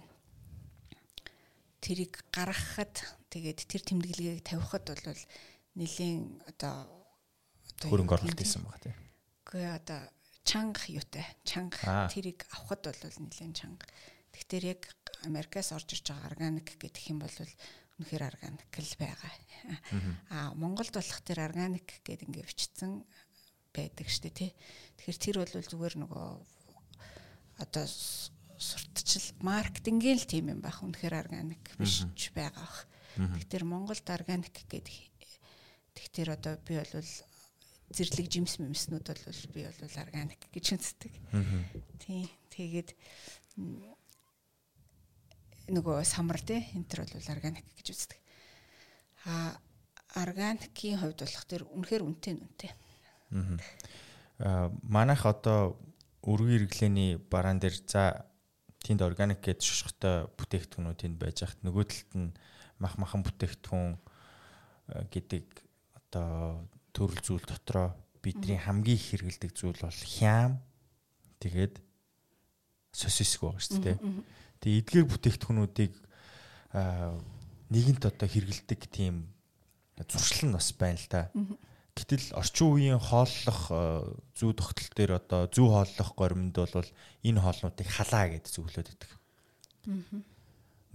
тэрийг гаргахад тэгээд тэр тэмдэглэгийг тавихад бол нэлийн одоо хөрөнгө оруулалт хийсэн байгаа тийм. Үгүй одоо чанга юутай чанга тэрийг авахд бол нэлээд чанга. Тэгэхээр яг Америкаас орж ирж байгаа органик гэдэг юм бол үнэхээр органик л байгаа. Аа Монголд болох тэр органик гэдэг ингээ бичсэн байдаг штэ тий. Тэгэхээр тэр бол зүгээр нөгөө одоо сурталчил маркетингийн л тийм юм байх. Үнэхээр органик биш ч байгаа бах. Тэгэхээр Монголд органик гэдэг тэгэхээр одоо би бол зэрлэг жимс мэмснүүд бол би бол органик гэж үздэг. Тийм. Тэгээд нөгөө самар тий энэ төр бол органик гэж үздэг. А органикийн хувьд болох тэр үнэхээр үнэтэй үнэтэй. Аа манайх одоо өргөн хэрэглээний бараан дээр за тэнд органик гэж шошготой бүтээгдэхүүнүүд тэнд байж хат нөгөө талд нь мах махан бүтээгдэхүүн гэдэг одоо төрөл зүйл дотроо бидний хамгийн их хэрэгэлдэг зүйл бол хям тэгээд сосиск байгаа шүү дээ. Тэгээ эдгээр бүтээгдэхүүнүүдийг нэгэнт одоо хэрэгэлдэг тийм зуршил нь бас байна л да. Гэтэл орчин үеийн хооллох зүү тогтол дээр одоо зүү хооллох горимд бол энэ хоолнуудыг халаа гэж зөвлөд өгдөг.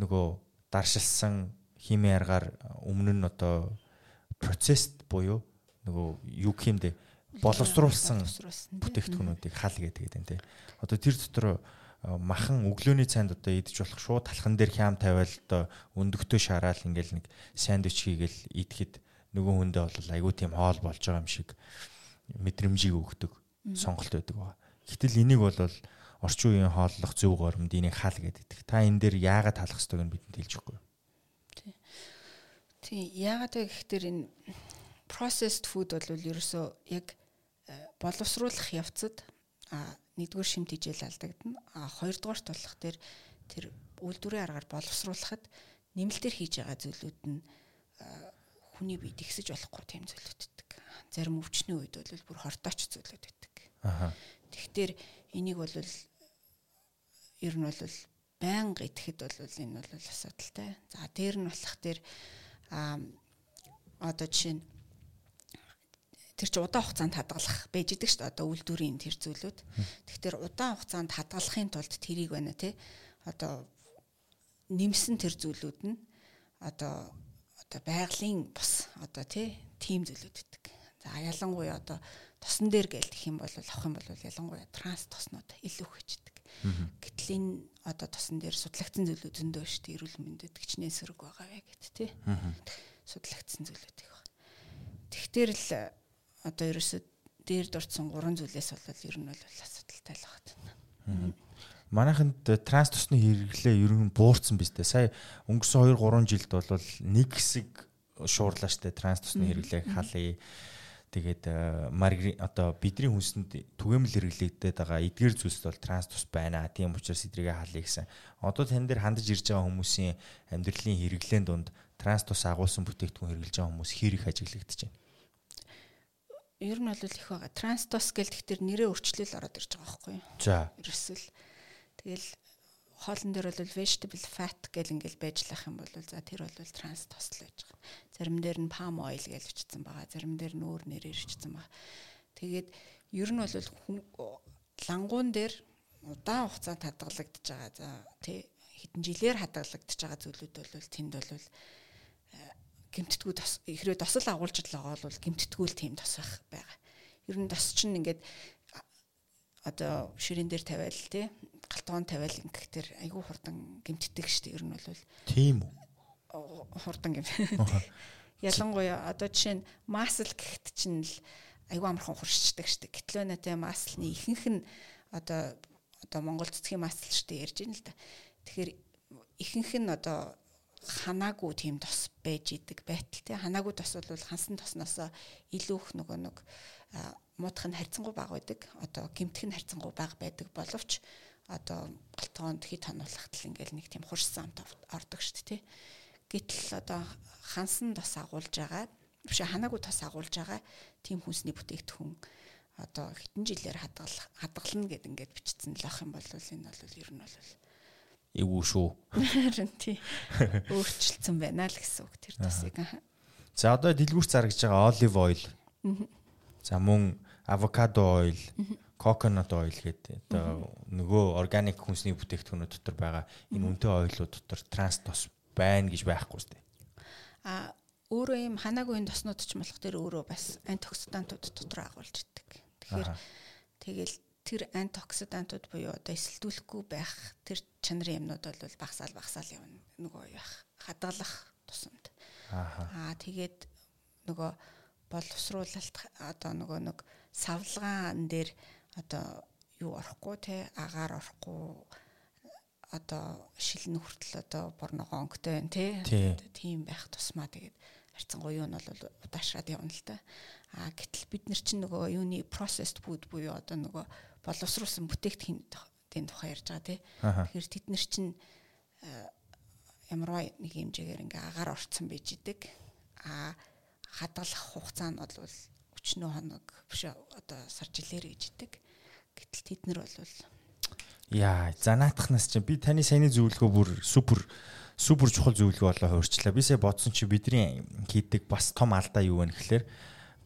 Нөгөө даршилсан химийн аргаар өмнө нь одоо процесс буюу нөгөө юу гэмдэ боловсруулсан бүтээгдэхүүнүүдийг хал гэдэг юм тий. Одоо тэр дотор махан өглөөний цайнд одоо идэж болох шууд талхан дээр хям тавиал одоо өндөгтөө шараал ингээл нэг сандвич хийгээл идэхэд нөгөө хүндээ бол айгүй тийм хоол болж байгаа юм шиг мэдрэмжийг өгдөг сонголт байдаг ба. Гэтэл энийг бол орчин үеийн хооллох зөв горомд энийг хаал гэдэг. Та энэ дээр яагаад талах ёстойг нь бидэнд хэлж өгөхгүй. Тий. Яагаад вэ гэхээр энэ processed food бол ерөөсөө яг э, боловсруулах явцад нэгдүгээр шимт хижээл алдагдана. А хоёрдугаарт болох тэр тэр үйлдвэрийн аргаар боловсруулахад нэмэлтээр хийж байгаа зүйлүүд нь хүний бие тэгсэж болохгүй тийм зүйлүүд өгдөг. Зарим өвчнөө үед бол бүр хортооч зүйлүүд өгдөг. Аха. Тэгэхээр энийг бол ер нь бол байнга идэхэд бол энэ бол асуудалтай. За дээр нь болох дээр а одоо жишээ нь тэр чи удаан хугацаанд хадгалах байж идэг шүү дээ одоо үйлдвэрийн тэр зүйлүүд. Тэгэхээр удаан хугацаанд хадгалахын тулд тэрийг байна те одоо нэмсэн тэр зүйлүүд нь одоо одоо байгалийн бус одоо тий тим зүйлүүд өгдөг. За ялангуяа одоо тосон дээр гээл гэх юм бол авах юм бол ялангуяа транс тоснууд илүү хүчдэг. Гэтэл энэ одоо тосон дээр судлагдсан зүйлүүд зөндөө шүү дээ эрүүл мэндэд гिचнээ сөрөг байгаа вэ гэд тий. Судлагдсан зүйлүүд их байна. Тэгтэр л одоо ерөөсөд дээр дурдсан гурван зүйлээс бол ер нь бол асуудалтай л байна. Манайханд транс тусны хэрэглээ ер нь буурсан биз дээ. Сая өнгөрсөн 2 3 жилд бол нэг хэсэг шуурлаа штэ транс тусны хэрэглээг халъя. Тэгээд маргри одоо бидний хүнсэнд түгээмэл хэрэглэгдээд байгаа эдгээр зүйлс бол транс тус байна. Тийм учраас эдрийг халъя гэсэн. Одоо тань дээр хандаж ирж байгаа хүмүүсийн амьдралын хэрэглээнд донд транс тус агуулсан бүтээгдэхүүн хэрэглэж байгаа хүмүүс хэр их ажиглагдаж байна ер нь бол их байгаа. Транстос гэл тэгтэр нэрээ өөрчлөл ороод ирж байгаа байхгүй юу? За. Ерөөсөл тэгэл хоолн дээр бол vegetable fat гэл ингээл байж лах юм бол за тэр бол транстос л байж байгаа. Зарим дээр нь palm oil гэж бичсэн байгаа. Зарим дээр нь өөр нэрээр бичсэн байгаа. Тэгээд ер нь бол лангуун дээр удаан хугацаанд хадгалагдаж байгаа. За тий хэдэн жилээр хадгалагдаж байгаа зүйлүүд бол тэнд бол гимтдгүү ихрээ тосол агуулж байгаа бол гимтдгүү л тийм тос байх байгаа. Ер нь тос чинь ингээд одоо ширээн дээр тавиал тий галтгоон тавиал ингэхтэр айгүй хурдан гимтдэг штэ ер нь бол. Тийм үү? Хурдан гим. Ялангуяа одоо жишээ нь масл гэхт чинь л айгүй амархан хуршчдаг нэ тий маслны ихэнх нь одоо одоо Монгол цэцгийн масл штэ ярьж байна л да. Тэгэхээр ихэнх нь одоо ханаагүй тийм тос байж идэг байтал тий ханаагүй тос бол хансан тосноос илүү их нөгөө нэг муудах нь харьцангуй бага байдаг. Одоо гимтэх нь харьцангуй бага байдаг боловч одоо галтгоонд хит хануулахтал ингээл нэг тийм хурсан амт ордог шүү дээ тий гэтэл одоо хансан тос агуулж байгаа биш ханаагүй тос агуулж байгаа тийм хүнсний бүтээгдэхүүн одоо хитэн жилээр хадгалах хадгална гэд ингээд бичсэн л ах юм бол энэ бол ер нь бол эвгүй шүү. Харин тий. Өөрчлөлтсөн байна л гэсэн үг тэр тусыг. За одоо дэлгүүрт заргаж байгаа olive oil. За мөн avocado oil, coconut oil гэдэг одоо нөгөө органик хүнсний бүтээгдэхүүнүүд дотор байгаа энэ үнэтэй ойлууд дотор транс тос байна гэж байхгүй сте. А өөрөө юм ханаагүй энэ тоснууд ч болох тэр өөрөө бас антиоксидантууд дотор агуулж идэг. Тэгэхээр тэгэл тэр антиоксидантууд буюу одоо эсэлдүүлэхгүй байх тэр чанарын юмнууд бол багасаал багасаал явна. Нөгөө яах хадгалах тусамд. Аа тэгээд нөгөө боловсруулалт одоо нөгөө нэг савлгаан дээр одоо юу орохгүй те агаар орохгүй одоо шилэн хүртэл одоо борногоо өнгөтэй байна те тийм байх тусмаа тэгээд харьцангуй юу нь бол удаашраад явна л та. А гэтэл бид нар чинь нөгөө юуны processed food буюу одоо нөгөө боловсруулсан бүтээгдэхүүн тухай ярьж байгаа тий. Тэгэхээр тэд нар чинь ямарваа нэг хэмжээгээр ингээ агаар орцсон байж идэг. А хадгалах хугацаа нь бол өчнөө хоног биш одоо сар жилээр гэж идэг. Гэтэл тэд нар бол Яа, занаатахнаас чинь би таны саяны зөвлөгөө бүр супер супер чухал зөвлөгөө болоо хуурчлаа. Бисээ бодсон чи бидний хийдэг бас том алдаа юу вэ гэхээр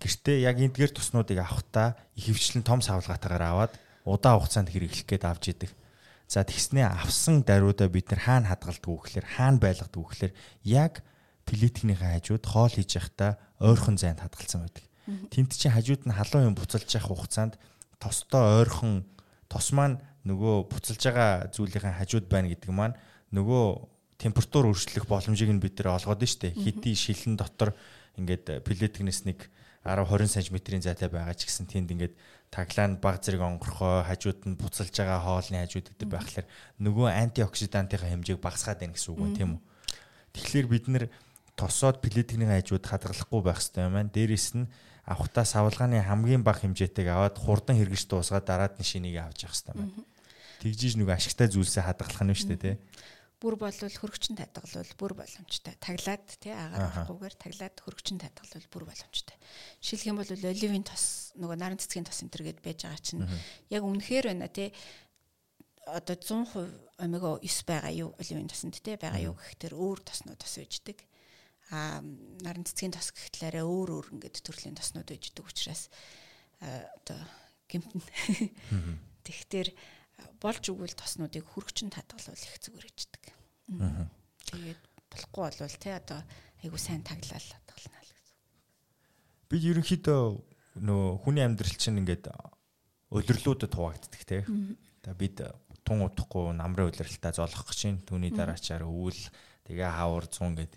гэртээ яг эдгээр туснуудыг авахтаа ихэвчлэн том савлгаатаагаар аваад удаан хугацаанд хэрэглэх гээд авч идэг. За тэгснээ авсан даруйдаа бид нар хаана хадгалдаг вэ гэхээр хаана байлгадаг вэ гэхээр яг плитгэнийхээ хажууд хоол хийж явахдаа ойрхон зайд хадгалсан байдаг. Тэнт чинь хажууд нь халуун юм буцалж явах хугацаанд тостой ойрхон тос маань нөгөө буцалж байгаа зүйлийн хажууд байна гэдэг маань нөгөө температур өөрчлөх боломжийг нь бид нэр олгоод штэ хэдий шилэн дотор ингээд плетигнес нэг 10 20 см-ийн зайтай байгаа ч гэсэн тэнд ингээд таглаанд баг зэрэг онгорхой хажууд нь буцалж байгаа хоолны хажууд гэдэг байхлаар нөгөө антиоксидантын хэмжээг багасгаад байна гэсэн үг байна тийм үү. Тэгэхээр бид нэр тосоод плетигний хажууд хадгалахгүй байх хэрэгтэй юм байна. Дээрээс нь авахтаа савлгааны хамгийн бага хэмжээтэйг аваад хурдан хэрэгж дуусгаад дараад нь шинийг авч явах хэрэгтэй байна. Тэгжиж нөгөө ашигтай зүйлсээ хадгалах нь шүү дээ тий бүр болвол хөргөчн татгалвал бүр боломжтой. Таглаад тий агаар авахгүйгээр таглаад хөргөчн татгалвал бүр боломжтой. Шилэх юм бол оливын тос нөгөө наран цэцгийн тос энэ төргээд байж байгаа чинь яг үнэхээр байна тий одоо 100% омега 9 байгаа юу оливын тоснд тий байгаа юу гэхээр өөр тоснууд бас үйждэг. А наран цэцгийн тос гэхлээрээ өөр өөр ингээд төрлийн тоснууд үйждэг учраас одоо гэмтэн. Тэгтэр болж өгвөл тоснуудыг хөргөчн татгалвал их зүгээр ичдэг. Тэгээд болохгүй болвол те одоо айгу сайн таглал татгална л гэсэн. Бид ерөнхийдөө нөө хүний амьдрал чинь ингээд улирлуудад хуваагддаг те. За бид тун утахгүй намрын улиралтаа зоолох гэж чинь түүний дараачаар өвөл тэгээ хавар 100 гэд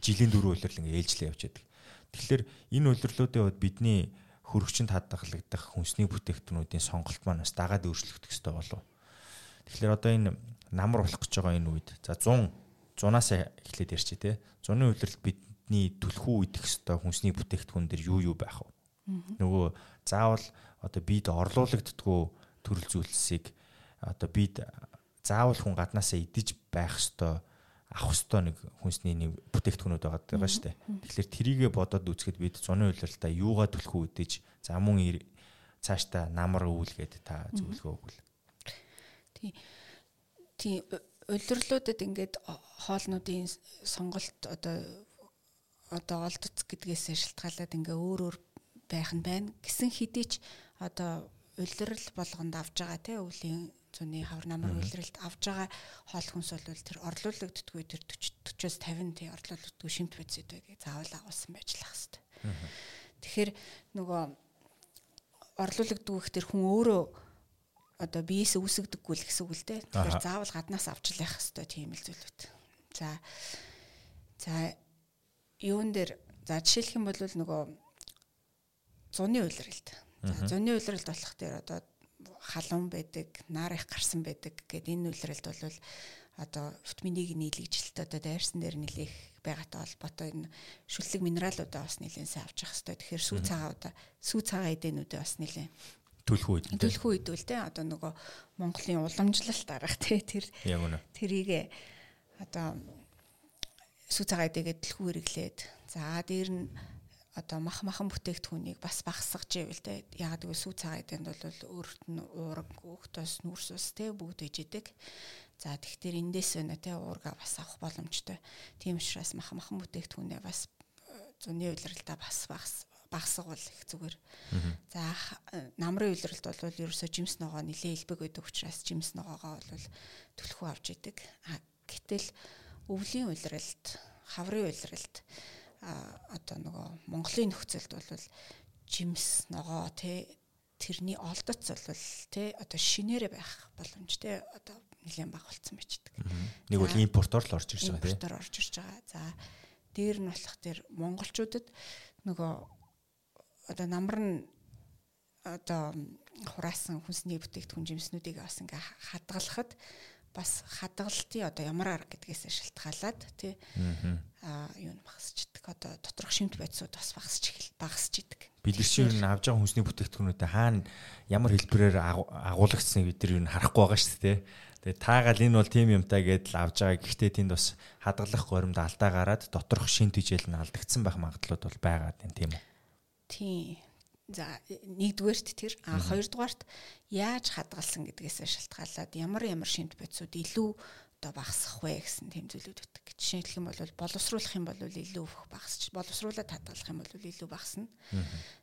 жилийн дөрөв улирал ингээд ээлжлээ явж байдаг. Тэгэхээр энэ улирлуудын хувьд бидний хөрөгчөнд хадгалагдах хүнсний бүтээгдэхүүнүүдийн сонголт маань бас дагаад өөрчлөгдөх ёстой болов. Тэгэхээр одоо энэ намар болох гэж байгаа энэ үед за 100 100-аас эхлээд ярьчих тий. 100-ны үйлрэлт бидний түлхүү идэх ёстой хүнсний бүтээгдэхүүн дэр юу юу байх вэ? Нөгөө заавал одоо бид орлуулагддггүй төрөл зүйлсийг одоо бид заавал хүн гаднаасаа идэж байх ёстой авах ёстой нэг хүнсний нэг бүтээгдэхүүнүүд байгаа шүү дээ. Тэгэхээр трийгээ бодоод үзэхэд бид зуны үйлрэлтаа юугаа түлхүү үдэж за мөн цаашдаа намар өвлгээд та зөвлөгөө өгвөл. Тий. Тий улирлуудад ингээд хоолнуудын сонголт одоо одоо олдоц гэдгээс шалтгаалаад ингээ өөр өөр байх нь байна. Гисэн хэдий ч одоо улирал болгонд авж байгаа те өвлийн зуны хавар намар үйлрэлт авж байгаа хоол хүнс бол тэр орлуулагддгүй тэр 40-40-оос 50 тий орлуулагддгүй шимт бодис гэдгийг заавал агуулсан байж лах хэвээр. Тэгэхээр нөгөө орлуулагддгүй их тэр хүн өөрөө одоо биеэс үүсгдэггүй л гэсэн үг л дээ. Тэгэхээр заавал гаднаас авч лах хэвээр тийм л зүйлүүд. За за юун дээр за жишээлх юм бол нөгөө зуны үйлрэлт. За зуны үйлрэлт болох дээр одоо халуун байдаг, нар их гарсан байдаг гэд энэ үйлрэлд бол одоо витаминыг нийлэгжилт одоо дайрсан дээр нэлээх байгаатай холбоотой энэ шүлэг минералуудаа бас нэлээд сайн авч явах хэрэгтэй. Тэгэхээр сүү цагаудаа сүү цагаан эдэнүүдээ бас нэлээд төлхөө үед төлхөө идвэл те одоо нөгөө Монголын уламжлалт арга те тэр тэрийг одоо сүү цагаан эдэгээ төлхөө хэрэглээд. За дээр нь одоо мах махан бүтээгдэхүүнийг бас багасгаж ивэл те яг гэвэл сүү цагаан эдэнд бол өөрт нь уураг өгтөөс нүрс ус те бүгд иж идэг. За тэгэхээр эндээс өнө те уурга бас авах боломжтой. Тийм учраас мах махан бүтээгдэхүүнээ бас э, зуны үйлрэлтэ бас багас багасгавал их зүгээр. За намрын үйлрэлт бол ерөөсөө жимс ногоо нилээ илбэг байдаг учраас жимс ногоогоо бол төлхөө авч идэг. Гэтэл өвлийн үйлрэлт, хаврын үйлрэлт одоо нөгөө Монголын нөхцөлд бол жимс ногоо те тэрний олдоц бол те одоо шинээрээ байх боломж те одоо нэлээд баг болцсон байждаг. Нэг бол импортоор л орж ирж байгаа те. Импортоор орж ирж байгаа. За дээр нь болох тэр монголчуудад нөгөө одоо намар нь одоо хураасан хүнсний бүтээгдэхүүн жимснүүдийг бас ингээ хадгалахад бас хадгалтын одоо ямар арга гэдгээс шалтгаалаад тий аа юу н багасчдаг одоо доторх шимт байцууд бас багасч ихэл багасч идэг. Бэлэрчээр нь авж байгаа хүнсний бүтээгдэхүүнүүдэд хаана ямар хэлбэрээр агуулгдсныг бид нар юу н харахгүй байгаа шүү дээ. Тэгээ таагаал энэ бол тим юмтай гэдэл авж байгаа. Гэхдээ тэнд бас хадгалах горимд алдаа гараад доторх шин тижэл нь алдагдсан байх магадлалууд бол байгаа тийм үү? Тийм. За нэгдүгээрт тэр а хоёрдугаарт яаж хадгалсан гэдгээс шалтгаалаад ямар ямар шинж бодисууд илүү одоо багасах вэ гэсэн тийм зүйлүүд өгдөг. Жишээлх юм бол боловсруулах юм бол илүү багасч боловсруулаад хадгалах юм бол илүү багасна.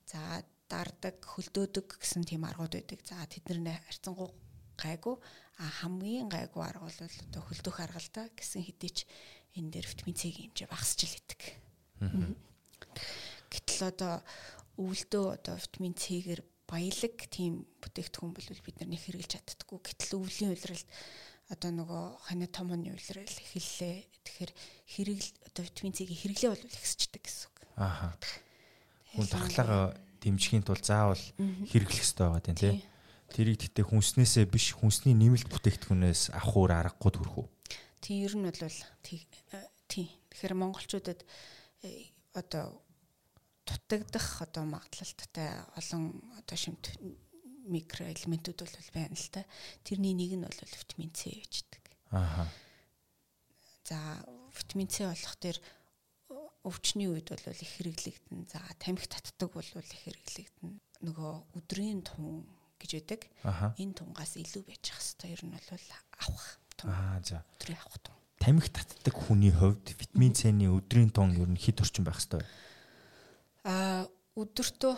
За дардаг, хөлдөөдөг гэсэн тийм аргууд байдаг. За тэднэрнээ харьцангуй гайгүй а хамгийн гайгүй арга бол одоо хөлдөх арга л да гэсэн хэдий ч энэ дээр витамин С-ийн хэмжээ багасч л идэг. л одоо өвөлдөө одоо витамин С-гээр баялаг тийм бүтээгдэхүүн бол бид нар нэг хэрэгжилж чаддаггүй. Гэтэл өвлийн улиралд одоо нөгөө хани томооны улирал эхэллээ. Тэгэхээр хэрэгл одоо витамин С-ийг хэрэглээ бол ихсчдэг гэсэн үг. Ааха. Хүн тархлаагаа дэмжихийн тулд заавал хэрэглэх хэрэгтэй байгаа тийм тий. Тэрийг тэгтээ хүнснээсээ биш хүнсний нэмэлт бүтээгдэхүүнээс авах өөр аргагүй төрөх үү? Тийм ер нь бол тий. Тэгэхээр монголчуудад э, одоо дутагдах одоо магадлалтай олон одоо шимт микроэлементүүд бол байна л та. Тэрний нэг нь бол витамин С гэждэг. Аа. За витамин С болох тэр өвчний үед бол их хэрэглэгдэн. За тамхи татдаг бол их хэрэглэгдэн. Нөгөө өдрийн тун гэж байдаг. Энэ тунгаас илүү байж ах хэвээр ер нь бол авах. Аа за. Өдрийн авах тун. Тамхи татдаг хүний хувьд витамин С-ний өдрийн тун ер нь хэд орчим байх хэвээр? Аа өдөртөө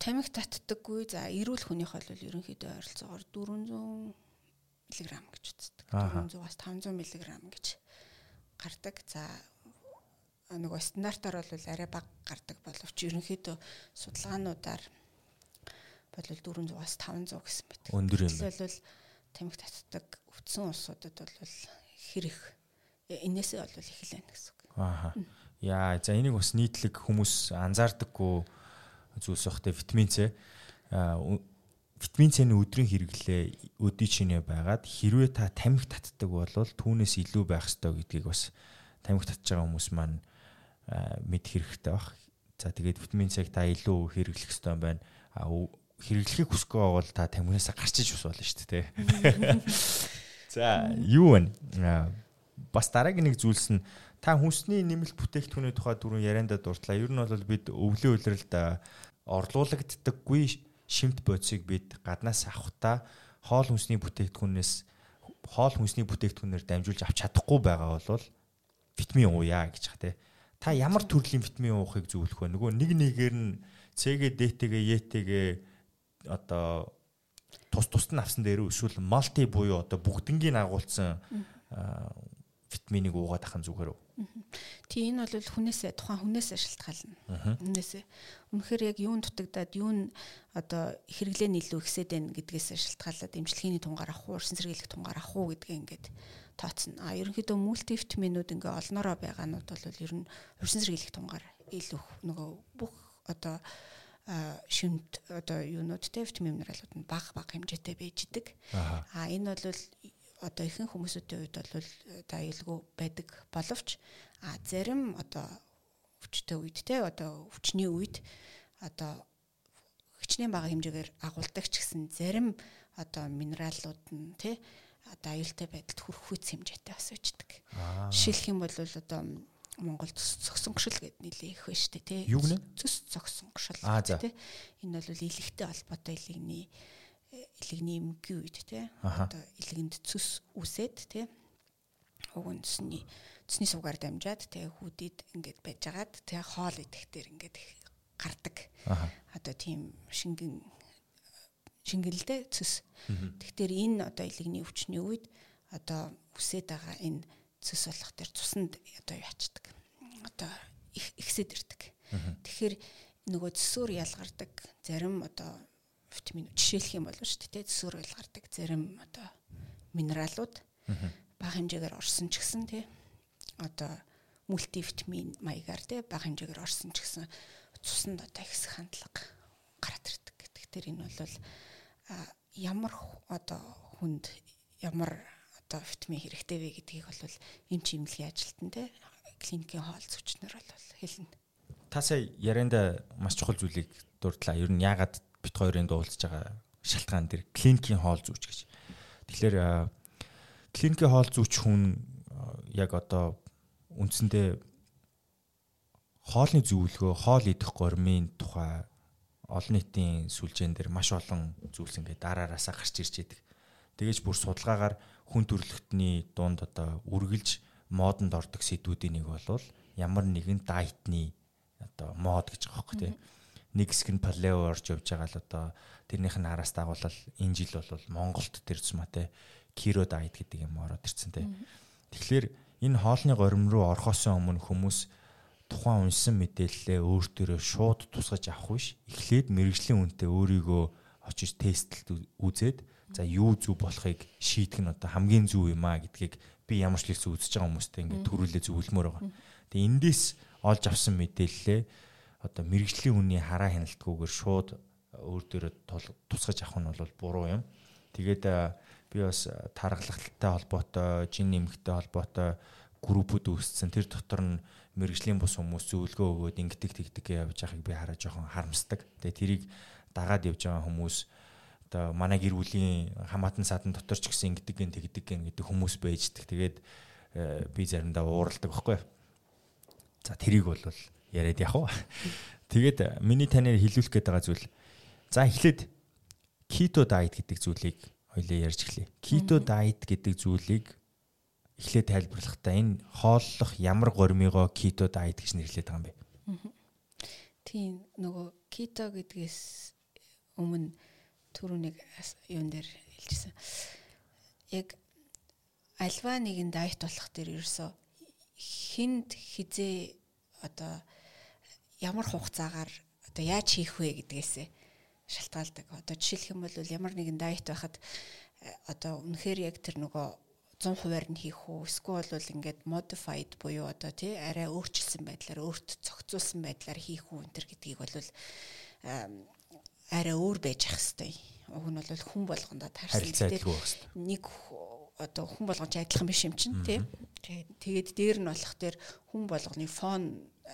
тамхи татдаггүй за эрүүл хүнийх бол ерөнхийдөө ойролцоогоор 400 мг гэж үздэг. 400-аас 500 мг гэж гардаг. За нөгөө стандартаар бол арай бага гардаг боловч ерөнхийдөө судалгаануудаар бол 400-аас 500 гэсэн мэт. Өндөр юм байна. Бол тамхи татдаг өвдсөн улсуудад бол хэрэг энээсээ бол эхэлнэ гэсэн үг. Аа. Яа, за энийг бас нийтлэг хүмүүс анзаардаггүй зүйлс багтай витамин С. Витамин С-ны өдрийн хэрэглээ өдий чинээ байгаад хэрвээ та тамхи татдаг бол түүнээс илүү байх ёстой гэдгийг бас тамхи татж байгаа хүмүүс маань мэдэх хэрэгтэй баг. За тэгээд витамин С-г та илүү хэрэглэх ёстой байна. А хэрэглэхийг хүсэхгүй бол та тамхинасаа гарчиж ус болно шүү дээ. За юу вэ? Бас дараагийн нэг зүйлс нь та хүнсний нэмэлт бүтээгдэхүүний тухай дөрөв яриандаа дурдлаа. Ер нь бол бид өвлийн үйлрэлд орлуулагддаггүй шимт бодисыг бид гаднаас авахта хоол хүнсний бүтээгдэхүүнээс хоол хүнсний бүтээгдэхүүнээр дамжуулж авч чадахгүй байгаа бол витамин ууя гэж байгаа те. Та ямар төрлийн витамин уухыг зөвлөх вэ? Нөгөө нэг нэгээр нь С-гээ, Д-тэгээ, Е-тэгээ одоо тус тусад нь авсан дээр эсвэл малти буюу одоо бүгднгийн агуулсан витаминыг уугаад ахын зүгээр үү? Тийм энэ бол хүнээсээ тухайн хүнээсээ шалтгаална. Хүнээсээ үнэхээр яг юунд дутагдаад юу н одоо хэрэглээ нийлүү ихсээд байна гэдгээс шалтгаалаад эмчилгээний тунгаар авах уу, урьсан сэргийлэх тунгаар авах уу гэдгээ ингээд тооцно. А ерөнхийдөө мультивитаминууд ингээ олноороо байгаанууд бол ер нь урьсан сэргийлэх тунгаар илүү нөгөө бүх одоо шимт одоо юунуудтэй витамин минералууд нь бага бага хэмжээтэй байж идэг. А энэ бол одоо ихэнх хүмүүсийн хувьд бол одоо аюулгүй байдаг боловч а зарим одоо өвчтэй үед те одоо өвчний үед одоо хичнээн бага хэмжээгээр агуулдаг ч гэсэн зарим одоо минералууд нь те одоо аюултай байдалд хүрэх үс хэмжээтэй бас өчдөг. Жишээлх юм бол одоо Монголд цогсонгошил гэд нэлээ их байна шүү дээ тий. Юу гэнэ? Цэс цогсонгошил тий. Энэ бол илэгтэй холбоотой илэгний илэгний эмгийн үед тий одоо илгэнд цус үсээд тий уг үнсний цэсний сугаар дамжаад тий хүүдэд ингээд байжгаад тий хоол идэхтэр ингээд гардаг. Одоо тийм шингэн шингэлдэ цэс. Тэгэхээр энэ одоо илэгний өвчний үед одоо үсээд байгаа энэ цэс болох төр цуснд одоо яачдаг. Одоо ихсэд ирдэг. Тэгэхээр нөгөө цэсөөр ялгардаг зарим одоо витамин жишээлх юм бол шүү дээ зөвсөр ойл гардаг зарим одоо минералууд бага хэмжээгээр орсон ч гэсэн тий одоо мультивитамин маягаар тий бага хэмжээгээр орсон ч гэсэн цуснд одоо ихсэх хандлага гараад ирдэг гэдэг. Тэр энэ бол ямар одоо хүнд ямар одоо витамин хэрэгтэй вэ гэдгийг бол эм чимлэгийн ажилтан тий клиникийн хоол зүйчнэр бол хэлнэ. Та сая ярианда маш чухал зүйлийг дурдлаа. Ер нь яагаад бит хоёрын дуулж байгаа шалтгаан дээр клиникийн хоол зүүч гэж. Тэгэхээр клиникийн хоол зүүч хүн яг одоо үндсэндээ хоолны зөвлөгөө, хоол идэх гормын тухай олон нийтийн сүлжээн дээр маш олон зүйлс ингээд дараараасаа гарч ирж байдаг. Тэгэж бүр судалгаагаар хүн төрөлхтний дунд одоо үргэлж модонд ордог сэдвүүдийн нэг бол ямар нэгэн дайтны одоо мод гэж байгаа хөөх тийм нэг хэсэг нь палео орж явж байгаа л одоо тэрнийх нь араас дагуулал энэ жил бол Монголд тэр цуматай киро дайт гэдэг юм ороод ирсэн те. Тэгэхээр энэ хоолны горим руу орохоос өмнө хүмүүс тухайн унсан мэдээллээ өөртөө шууд тусгаж авах биш. Эхлээд мэрэгжлийн үнэтэй өөрийгөө очиж тестлд үзээд за юу зөв болохыг шийдэх нь одоо хамгийн зөв юм а гэдгийг би ямар ч хэлсэн үзэж байгаа хүмүүстэй ингээд төрүүлээ зөвлөмөр байгаа. Тэгээ эндээс олж авсан мэдээллээ одоо мэрэгжлийн үнийн хараа хяналтгүйгээр шууд өөр дээрээ тусгаж авах нь бол буруу юм. Тэгээд би бас тархалгатай холбоотой, жин нэмэгтэй холбоотой группүүд үүссэн. Тэр дотор нь мэрэгжлийн бус хүмүүс зөвлөгөө өгөөд ингэдэг тэгдэг явж байгааг би хараа жоохон харамсдаг. Тэгээ тэрийг дагаад явж байгаа хүмүүс одоо манай гэр бүлийн хамаатан садан дотор ч гэсэн ингэдэг гэн тэгдэг гэн гэдэг хүмүүс байждаг. Тэгээд би заримдаа ууралдаг байхгүй. За тэрийг бол яриад явах. Тэгээд миний танаар хэлүүлэх гээд байгаа зүйл за эхлээд кето дайет гэдэг зүйлийг хоёлаа ярьж эхлэе. Кето дайет гэдэг зүйлийг эхлээд тайлбарлахдаа энэ хооллох ямар гормигоо кето дайет гэж нэрлэдэг юм бэ? Тийм нөгөө кето гэдгээс өмнө түрүүнийг юун дээр хэлжсэн. Яг альва нэгэн дайет болох дээр ерөөсө хинд хизээ одоо ямар хугацаагаар одоо яаж хийх вэ гэдгээсээ шалтгаалдаг. Одоо жишээлх юм бол ямар нэгэн дайет байхад одоо үнэхээр яг тэр нөгөө 100%-аар нь хийх үү эсвэл бол ингээд modified буюу одоо тий арай өөрчилсөн байдлаар өөрт цогцолсон байдлаар хийх үү энэ төр гэдгийг бол арай өөр байж ах хэвээр. Уг нь бол хүн болгондоо таарсан. Нэг одоо хүн болгоч адилхан биш юм чинь тийм. Тэгээд дээр нь болох дээр хүн болгоны фон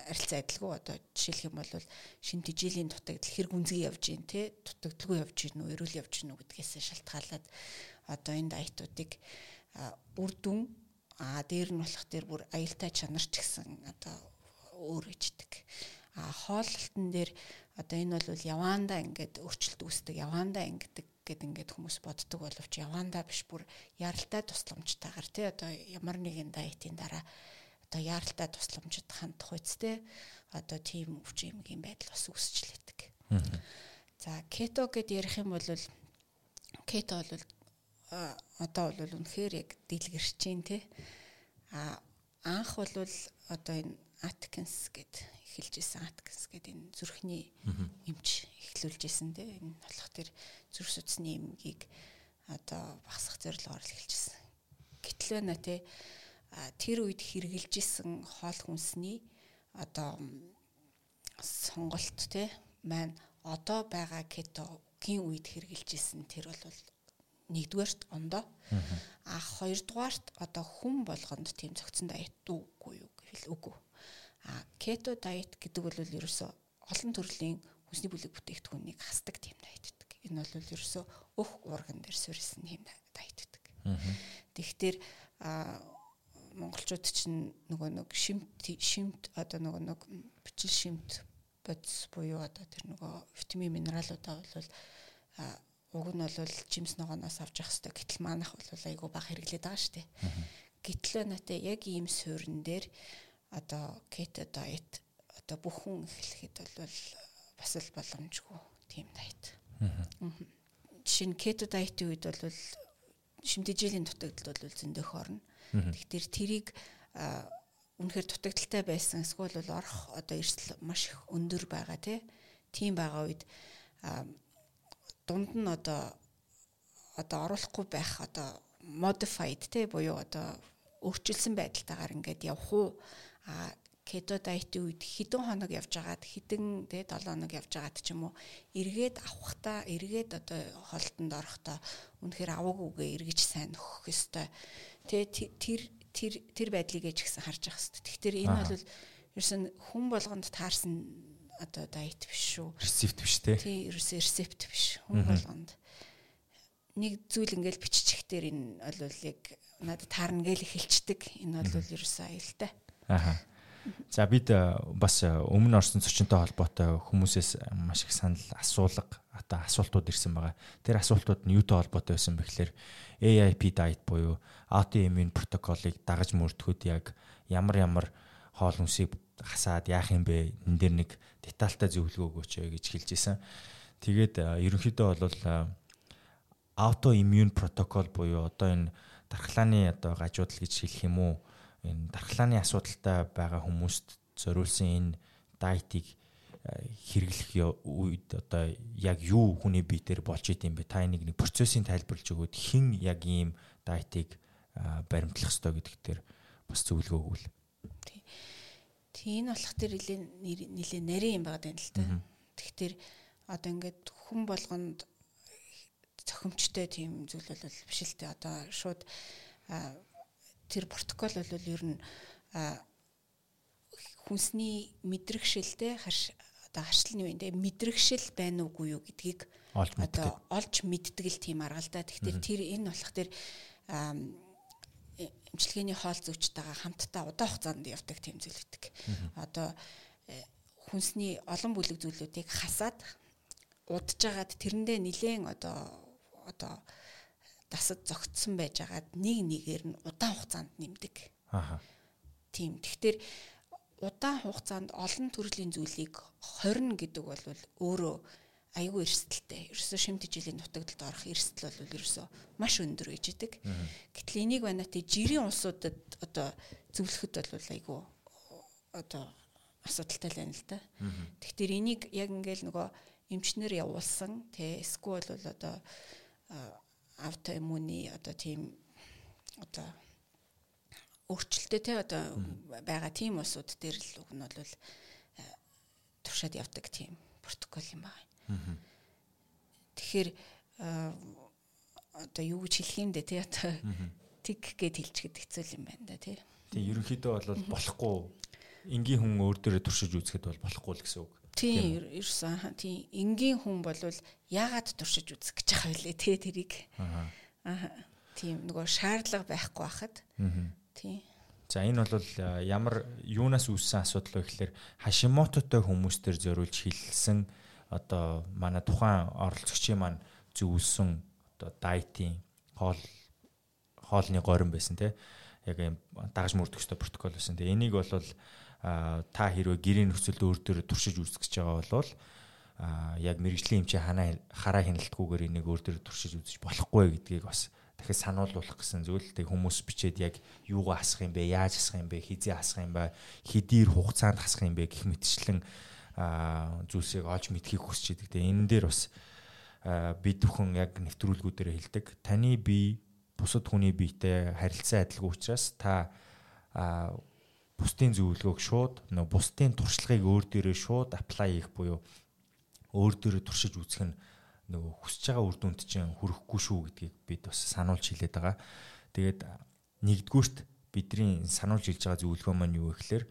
арилцаа адилгүй одоо жишээлх юм бол шин тижилийн дутагдал хэрэг үнзгий явж гин те дутагдaltaгүй явж гин үү эрүүл явж гин үү гэдгээс шалтгаалаад одоо энэ дайтуудыг үр дүн а дээр нь болох дээр бүр аюултай чанар ч гэсэн одоо өөр гэждэг. А хооллолтон дээр одоо энэ бол яваандаа ингээд өөрчлөлт үүсдэг яваандаа ингэдэг гэд ингээд хүмүүс боддог боловч яваандаа биш бүр яралтай тусламжтайгаар тий одоо ямар нэгэн дайтын дараа одоо яралтай тусламжид хандах үсттэй одоо тийм өвчин юмгийн байдал бас үүсчлээдэг. За кето гэд ярих юм бол кето бол одоо бол үнэхээр яг дэлгэрч чинь тий а анх бол одоо энэ Atkins гэд эхэлж исэн Atkins гэдэг энэ зүрхний эмч эхлүүлж исэн те энэ болох тэр зүрх судасны эмгийг одоо багсах зорилгоор л эхэлж исэн. Гэтэл нэ те тэр үед хэрглэж исэн хоол хүнсний одоо сонголт те маань одоо байгаа кетогийн үед хэрглэж исэн тэр бол нэгдүгээрт ондоо а хоёрдугаарт одоо хүн болгонд тийм цогцсон дайт үгүй юу гэвэл үгүй А кето дайет гэдэг бол ерөөсөө олон төрлийн хүнсний бүлэг бүтээгдэхүүнийг хасдаг тийм дайет. Энэ бол ерөөсөө өх орган дээр тийм дайет гэдэг. Тэгэхээр монголчууд чинь нөгөө нэг шимт шимт одоо нөгөө нэг бичил шимт бодис буюу одоо тэр нөгөө витамин минералуудаа бол уг нь бол жимс ногооноос авч явах хэрэгтэй. Гэтэл манах бол айгүй бага хэрэглээд байгаа шүү дээ. Гэтэл натэ яг ийм суурин дээр одоо кето дайет одоо бүхэн эхлэхэд бол бас л боломжгүй тийм дайет. Жишээ нь кето дайетын үед бол шимдэжээлийн дутагдал бол зөндөх орно. Тэгэхээр тэрийг үнэхээр дутагдaltaй байсан эсвэл бол орох одоо эрсдэл маш их өндөр байгаа тийм байгаа үед дунд нь одоо одоо оруулахгүй байх одоо modified тий буюу одоо өөрчилсөн байдалтайгаар ингээд явах уу? А кето дайетын үед хэдэн хоног явж байгаад хэдэн тэ 7 хоног явж байгаад ч юм уу эргээд авахта эргээд одоо холтонд орохдоо үнэхээр аваагүйгээ эргэж сайн нөхөх ёстой. Тэ тэр тэр тэр байдлыг ээж гисэн харж явах ёстой. Тэгэхээр энэ бол ерөөсөн хүн болгонд таарсан одоо дайет биш шүү. Рецепт биш те. Тий, ерөөсөн рецепт биш. Хүн болгонд нэг зүйл ингээл биччих дээр энэ яг надад таарна гээл эхэлчдэг. Энэ бол ерөөсөн аюултай. Аа. За бид э, бас э, өмнө орсон зочинтой холбоотой хүмүүсээс маш их санал асуулга одоо асуултууд ирсэн байгаа. Тэр асуултууд нь юутай холбоотой байсан бэ гэхээр AIP diet буюу autoimmune протоколыг дагаж мөрдөхөд яг ямар ямар хоол хүнсийг хасаад яах юм бэ? Энд дээр нэг детальтай зөвлөгөө өгөөч гэж хэлж исэн. Тэгээд э, ерөнхийдөө бол autoimmune протокол буюу одоо энэ дархлааны одоо гажуудал гэж хэлэх юм уу? Энэ дархлааны асуудалтай байгаа хүмүүст зориулсан энэ дайтыг хэрэглэх үед одоо яг юу хүний бие дээр болж идэм бэ? Та энийг нэг процессын тайлбарлаж өгөөд хэн яг ийм дайтыг баримтлах ёстой гэдэгт төр бас зөвлөгөө өгвөл. Тий. Тий энэ болох төр нилээ нилээ нарийн юм байгаа юм л та. Тэгэхээр одоо ингээд хүн болгонд цохимжтой тийм зүйл бол биш л те одоо шууд тэр протокол бол ер нь хүнсний мэдрэгшилтэй харш одоо харшлын үе те мэдрэгшил байна уугүй юу гэдгийг одоо олж мэддэг л тийм арга л да. Тэгэхээр тэр энэ болох тэр эмчилгээний хоол зүйчтэйгээ хамтдаа удаан хугацаанд явдаг тийм үүдэг. Одоо э, хүнсний олон бүлэг зүйлүүдийг хасаад удаж агаад тэрэндээ нилээн одоо одоо дасад зогтсон байжгаад нэг нэгээр нь удаан хугацаанд нэмдэг. Аа. Тийм. Тэгэхээр удаан хугацаанд олон төрлийн зүйлийг хорно гэдэг бол өөрөө айгүй эрсдэлтэй. Ерөөсөө шимт жилийн нутагталд орох эрсдэл бол ерөөсөө маш өндөр гэж идэг. Гэтэл энийг байна тий жирийн улсуудад одоо зөвлөхөд бол айгүй одоо асуудалтай байна л да. Тэгэхээр энийг яг ингээл нөгөө эмчнэр явуулсан тий эсвэл бол одоо автоиммуны одоо тийм одоо өөрчлөлттэй тий одоо байгаа тийм улсууд дээр л уг нь бол туршаад явдаг тийм протокол юм байна. Тэгэхээр одоо юу гэж хэлэх юм бэ тий одоо тэг гэд хэлчихэд хэцүү юм байна да тий. Тийм ерөнхийдөө бол болохгүй энгийн хүн өөр дөрөө туршиж үзэхэд бол болохгүй л гэсэн үг. Тийм ерөөсөн тийм энгийн хүн бол яагаад туршиж үзэх гэж байгаа вэ тий тэрийг. Аа. Тийм нөгөө шаардлага байхгүй байхад. Тийм. За энэ бол ямар юунаас үүссэн асуудал вэ гэхээр Хашимототой хүмүүстээр зориулж хилсэн одоо манай тухайн оролцогчийн маань зөвлөсөн одоо дайтын хоол хоолны горин байсан те яг юм дагаж мөрдөхстой протокол байсан. Тэгээ энийг бол та хэрвээ гэрийн нөхцөлд өөр дөр туршиж үзэх гэж байгаа бол яг мэрэгжлийн эмчийн ханаа хараа хяналтгүйгээр энийг өөр дөр туршиж үзэж болохгүй гэдгийг бас дахиад сануулуулах гэсэн зүйл. Тэг хүмүүс бичээд яг юугаа хасах юм бэ, яаж хасах юм бэ, хизээ хасах юм бэ, хэдийр хугацаанд хасах юм бэ гэх мэтчлэн зүйлсийг олж мэдхийг хүсч идэг. Тэгээ энэ дээр бас бид бүхэн яг нэвтрүүлгүүдээр хэлдэг. Таны бие бусад хүний биетэй харилцан адилгүй учраас та бусдын зөвлөгөөг шууд нөө бусдын туршлагыг өөр дээрээ шууд аплай хийх буюу өөр дээрээ туршиж үзэх нь нөгөө хүсэж байгаа үр дүнд чинь хүрэхгүй шүү гэдгийг бид бас сануулж хэлээд байгаа. Тэгээд нэгдүгürt бидний сануулж хэлж байгаа зөвлөгөө маань юу вэ гэхээр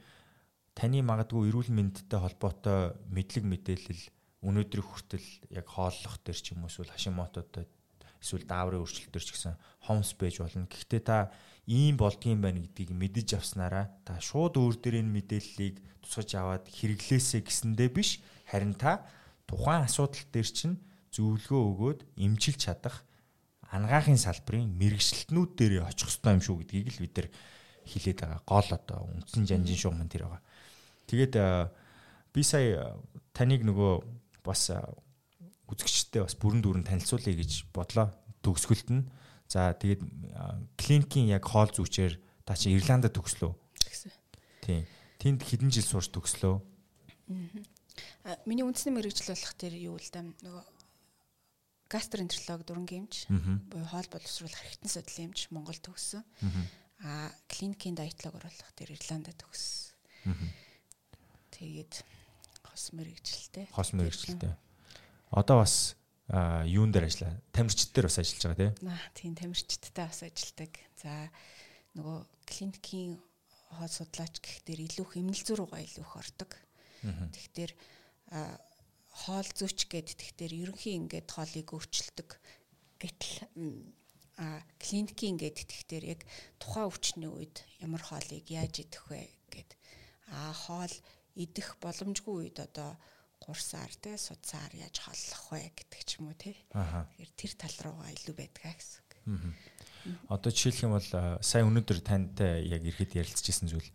таны магадгүй эрүүл мэндтэй холбоотой мэдлэг мэдээлэл өнөөдрийг хүртэл яг хооллох төр ч юм уу эсвэл хашимототой эсвэл дааврын өөрчлөлтөөр ч гэсэн хомс байж болно. Гэхдээ та ийм болдгийм байна гэдгийг мэдэж авснараа та шууд өөр дээр энэ мэдээллийг тусгаж аваад хэрэглээсэй гэсэндээ биш харин та тухайн асуудал дээр чинь зөвлөгөө өгөөд эмчилж чадах ангаахын салбарын мэрэгчлэтнүүд дээр очих хэрэгтэй юм шүү гэдгийг л бид нар хилээд байгаа. Гол одоо үндсэн жанжин шугамн тэр байгаа. Тэгээд би сая таныг нөгөө бас үзэгчтэй бас бүрэн дүүрэн танилцуулъя гэж бодлоо төгсгөлт нь. За тэгээд клиникийн яг хоол зүйчээр та чи Ирландд төгслөө. Тэгсэн. Тийм. Тэнд хэдэн жил сурч төгслөө? Аа. Миний үндэсний мэрэгжил болох тэр юу л да нөгөө гастроэнтеролог дуран гэмч буюу хоол боловсруулах хэрэгтэн судлалын эмч Монгол төгссөн. Аа клиникийн диетологоор болох тэр Ирландд төгссөн. Тэгээд хос мэрэгчлээ. Хос мэрэгчлээ. Одоо бас юун дээр ажиллаа? Тамирчид дээр бас ажиллаж байгаа тийм. Аа тийм тамирчидтай бас ажилладаг. За нөгөө клиникийн хоол судлаач гэхтэр илүү хэмнэлзүү руугаа илүү их ордог. Тэгэхээр хоол зүйч гэд тэгэхээр ерөнхийн ингээд хоолыг өөрчилдөг. Гэтэл а клиникийн ингээд тэгэхээр яг тухайн өвчний үед ямар хоолыг яаж идэх вэ гэд а хоол идэх боломжгүй үед одоо гурсаар те судсаар яаж холлох вэ гэдэг ч юм уу те. Тэгэхээр тэр тал руугаа илүү байдгаа гэсэн үг. Одоо жишээлх юм бол сая өнөөдөр тантай яг ирэхэд ярилцчихсан зүйл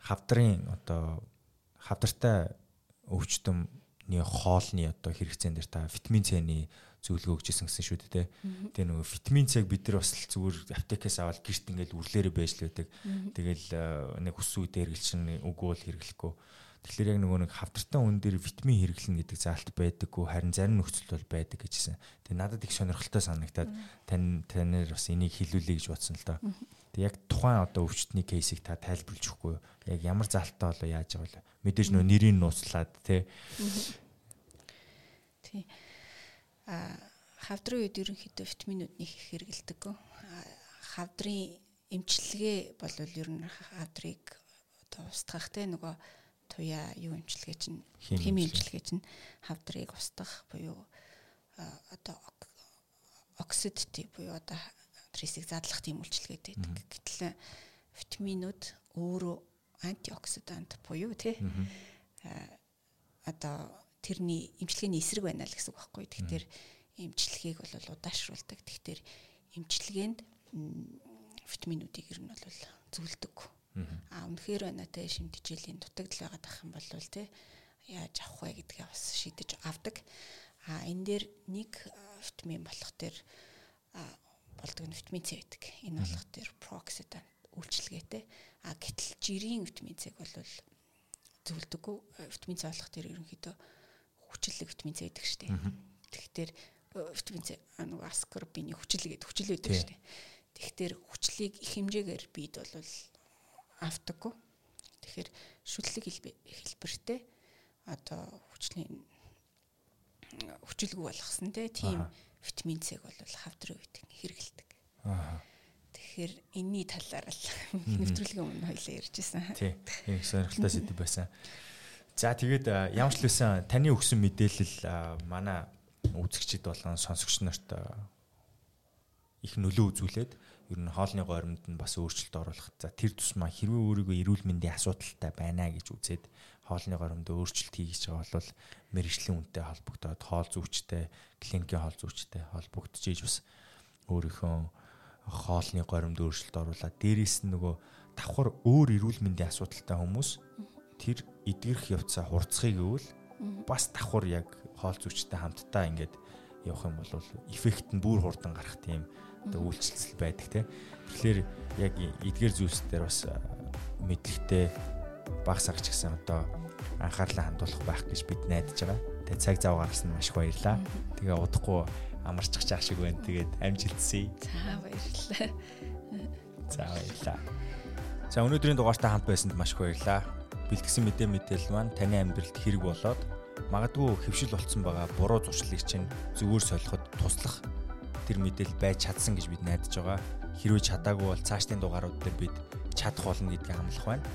хавдрын одоо хавдартай өвчтөмний хоолны одоо хэрэгцээн дээр та витамин С-ний зөвлөгөө өгчээсэн гэсэн шүү дээ. Тэгээ нөгөө витамин C-г бид нар бас зүгээр аптекээс аваад гэрт ингээл үрлээрээ байж л байдаг. Тэгэл нэг хүс үедээ хэрэглэчин үгүй бол хэрэглэхгүй. Тэгэхээр яг нөгөө нэг хавтартай хүн дээр витамин хэрэглэнэ гэдэг заалт байдаггүй харин зарим нөхцөл бол байдаг гэжсэн. Тэгээ надад их сонирхолтой санагтаад тань танаар бас энийг хэлүүлэе гэж бодсон л доо. Тэг яг тухайн одоо өвчтний кейсийг та тайлбарлаж өгөхгүй. Яг ямар заалтаа болоо яаж байгаа вэ? Мэдээж нөө нэрийг нууцлаад тий. Тий. А хавдрын үед ерөнхийдөө витаминууд нэг их хэрэгэлдэг. Хавдрын эмчилгээ бол ер нь хавдрыг одоо устгах те нөгөө туяа юу эмчилгээ чинь хими эмчилгээ чинь хавдрыг устгах буюу одоо оксид тип буюу одоо стрессийг задлах тийм үйлчилгээтэй байдаг. Гэтэл витаминууд өөрөө антиоксидант буюу тий одоо тэрний эмчилгээний эсрэг байна л гэсэн үг байхгүй. Тэгэхээр эмчилгээг бол удаашруулдаг. Тэгэхээр эмчилгээнд витаминуудыг ер нь бол зөвлөдөг. Аа үнэхээр байна те шимтгийллийн дутагдал байгаад ах юм бол те яаж авах вэ гэдгээ бас шийдэж авдаг. Аа энэ дээр нэг витамин болох тэр болдог нь витамин С байдаг. Энэ болох тэр проксидан үйлчилгээтэй. А гэтэл жирийн витамин С-г бол зөвлөдөггүй. Витамин С болох тэр ерөнхийдөө хүчлэг витамин С байдаг шүү дээ. Тэгэхээр витамин С нөгөө аскорбины хүчил гэдэг хүчил байдаг шүү дээ. Тэгэхээр хүчлийг их хэмжээгээр бид бол автаггүй. Тэгэхээр шүтлэг хэлбэртэй одоо хүчлийн хүчилгүй болгосон тийм витамин С-г бол хавдрын үед хэрэгэлдэг. Аа. Тэгэхээр энэний талаар л нэвтрүүлгийн өмнө хоёлаа ярьжсэн. Тий. Энэ сонирхолтой сэдв байсан. За тэгээд ямар ч лсэн таны өгсөн мэдээлэл манай үзэгчид болон сонсогч нарт их нөлөө үзүүлээд ер нь хоолны горимд нь бас өөрчлөлт оруулах. За тэр тусмаа хэрвээ өөрийгөө эрүүл мэндийн асуудалтай байна гэж үзээд хоолны горимд өөрчлөлт хийж байгаа бол мэрэгжлийн үнэтэй холбогдоод хоол зүйчтэй, клиникийн хоол зүйчтэй холбогдож ийж бас өөрийнхөө хоолны горимд өөрчлөлт оруулаад дээрээс нь нөгөө давхар өөр эрүүл мэндийн асуудалтай хүмүүс тэр эдгэрх явцаа хурцхыг гэвэл бас давхар яг хоол зүйчтэй хамтдаа ингээд явах юм бол эффект нь бүр хурдан гарах тийм одоо үйлчлэл байдаг тийм. Тэгэхээр яг эдгээр зүйлс дээр бас мэдлэгтэй баг сагч гэсэн одоо анхаарлаа хандуулах байх гэж бид найдаж байгаа. Тэгээ цаг зав гаргасан маш их баярлаа. Тэгээ удахгүй амарчих чаах шиг байна. Тэгээд амжилтсъя. За баярлалаа. За баярлалаа. За өнөөдрийн дугаартаа хамт байсанд маш их баярлалаа. Бэлтгэсэн мэдээ мэдээлэл маань таны амьдралд хэрэг болоод магадгүй хөвшил болцсон байгаа буруу зуршлыг чинь зөвөр солиход туслах тэр мэдээлэл байж чадсан гэж бид найдаж байгаа. Хэрвээ чадаагүй бол цаашдын дугаарууд дээр бид чадах болно гэдгийг амлах байна.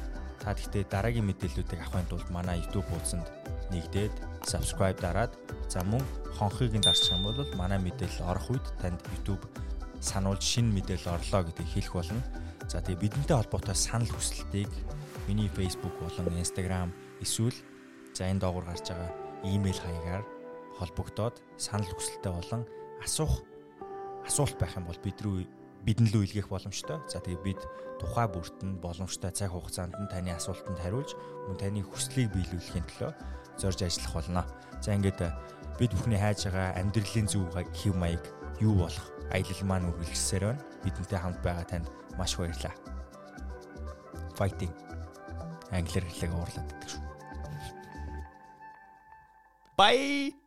Та гэхдээ дараагийн мэдээллүүдийг авахын тулд манай YouTube хуудсанд нэгдээд subscribe дараад за мөн хонхыг нь дарчих юм бол манай мэдээлэл орох үед танд YouTube сануулж шинэ мэдээлэл орлоо гэдгийг хэлэх болно. За тэгээ бидэнтэй холбоотой санал хүсэлтийг миний Facebook болон Instagram эсвэл за энэ доогуур гарч байгаа email хаягаар холбогдоод санал хүсэлттэй болон асуух асуулт байх юм бол бид рүү бидэн лөө илгээх боломжтой. За тэгээ бид тухай бүрт нь боломжтой цаг хугацаанд нь таны асуултанд хариулж мөн таны хүслийг биелүүлэхийн төлөө зорж ажиллах болно. За ингээд э, бид бүхний хайж байгаа амьдралын зөв хэв маяг юу болох аялал маань үргэлжлэсээр байна. Бидэнтэй хамт байгаа танд маш баярлалаа. Fighting. Англиар хэллэг уурлаад байдаг шүү. Bye.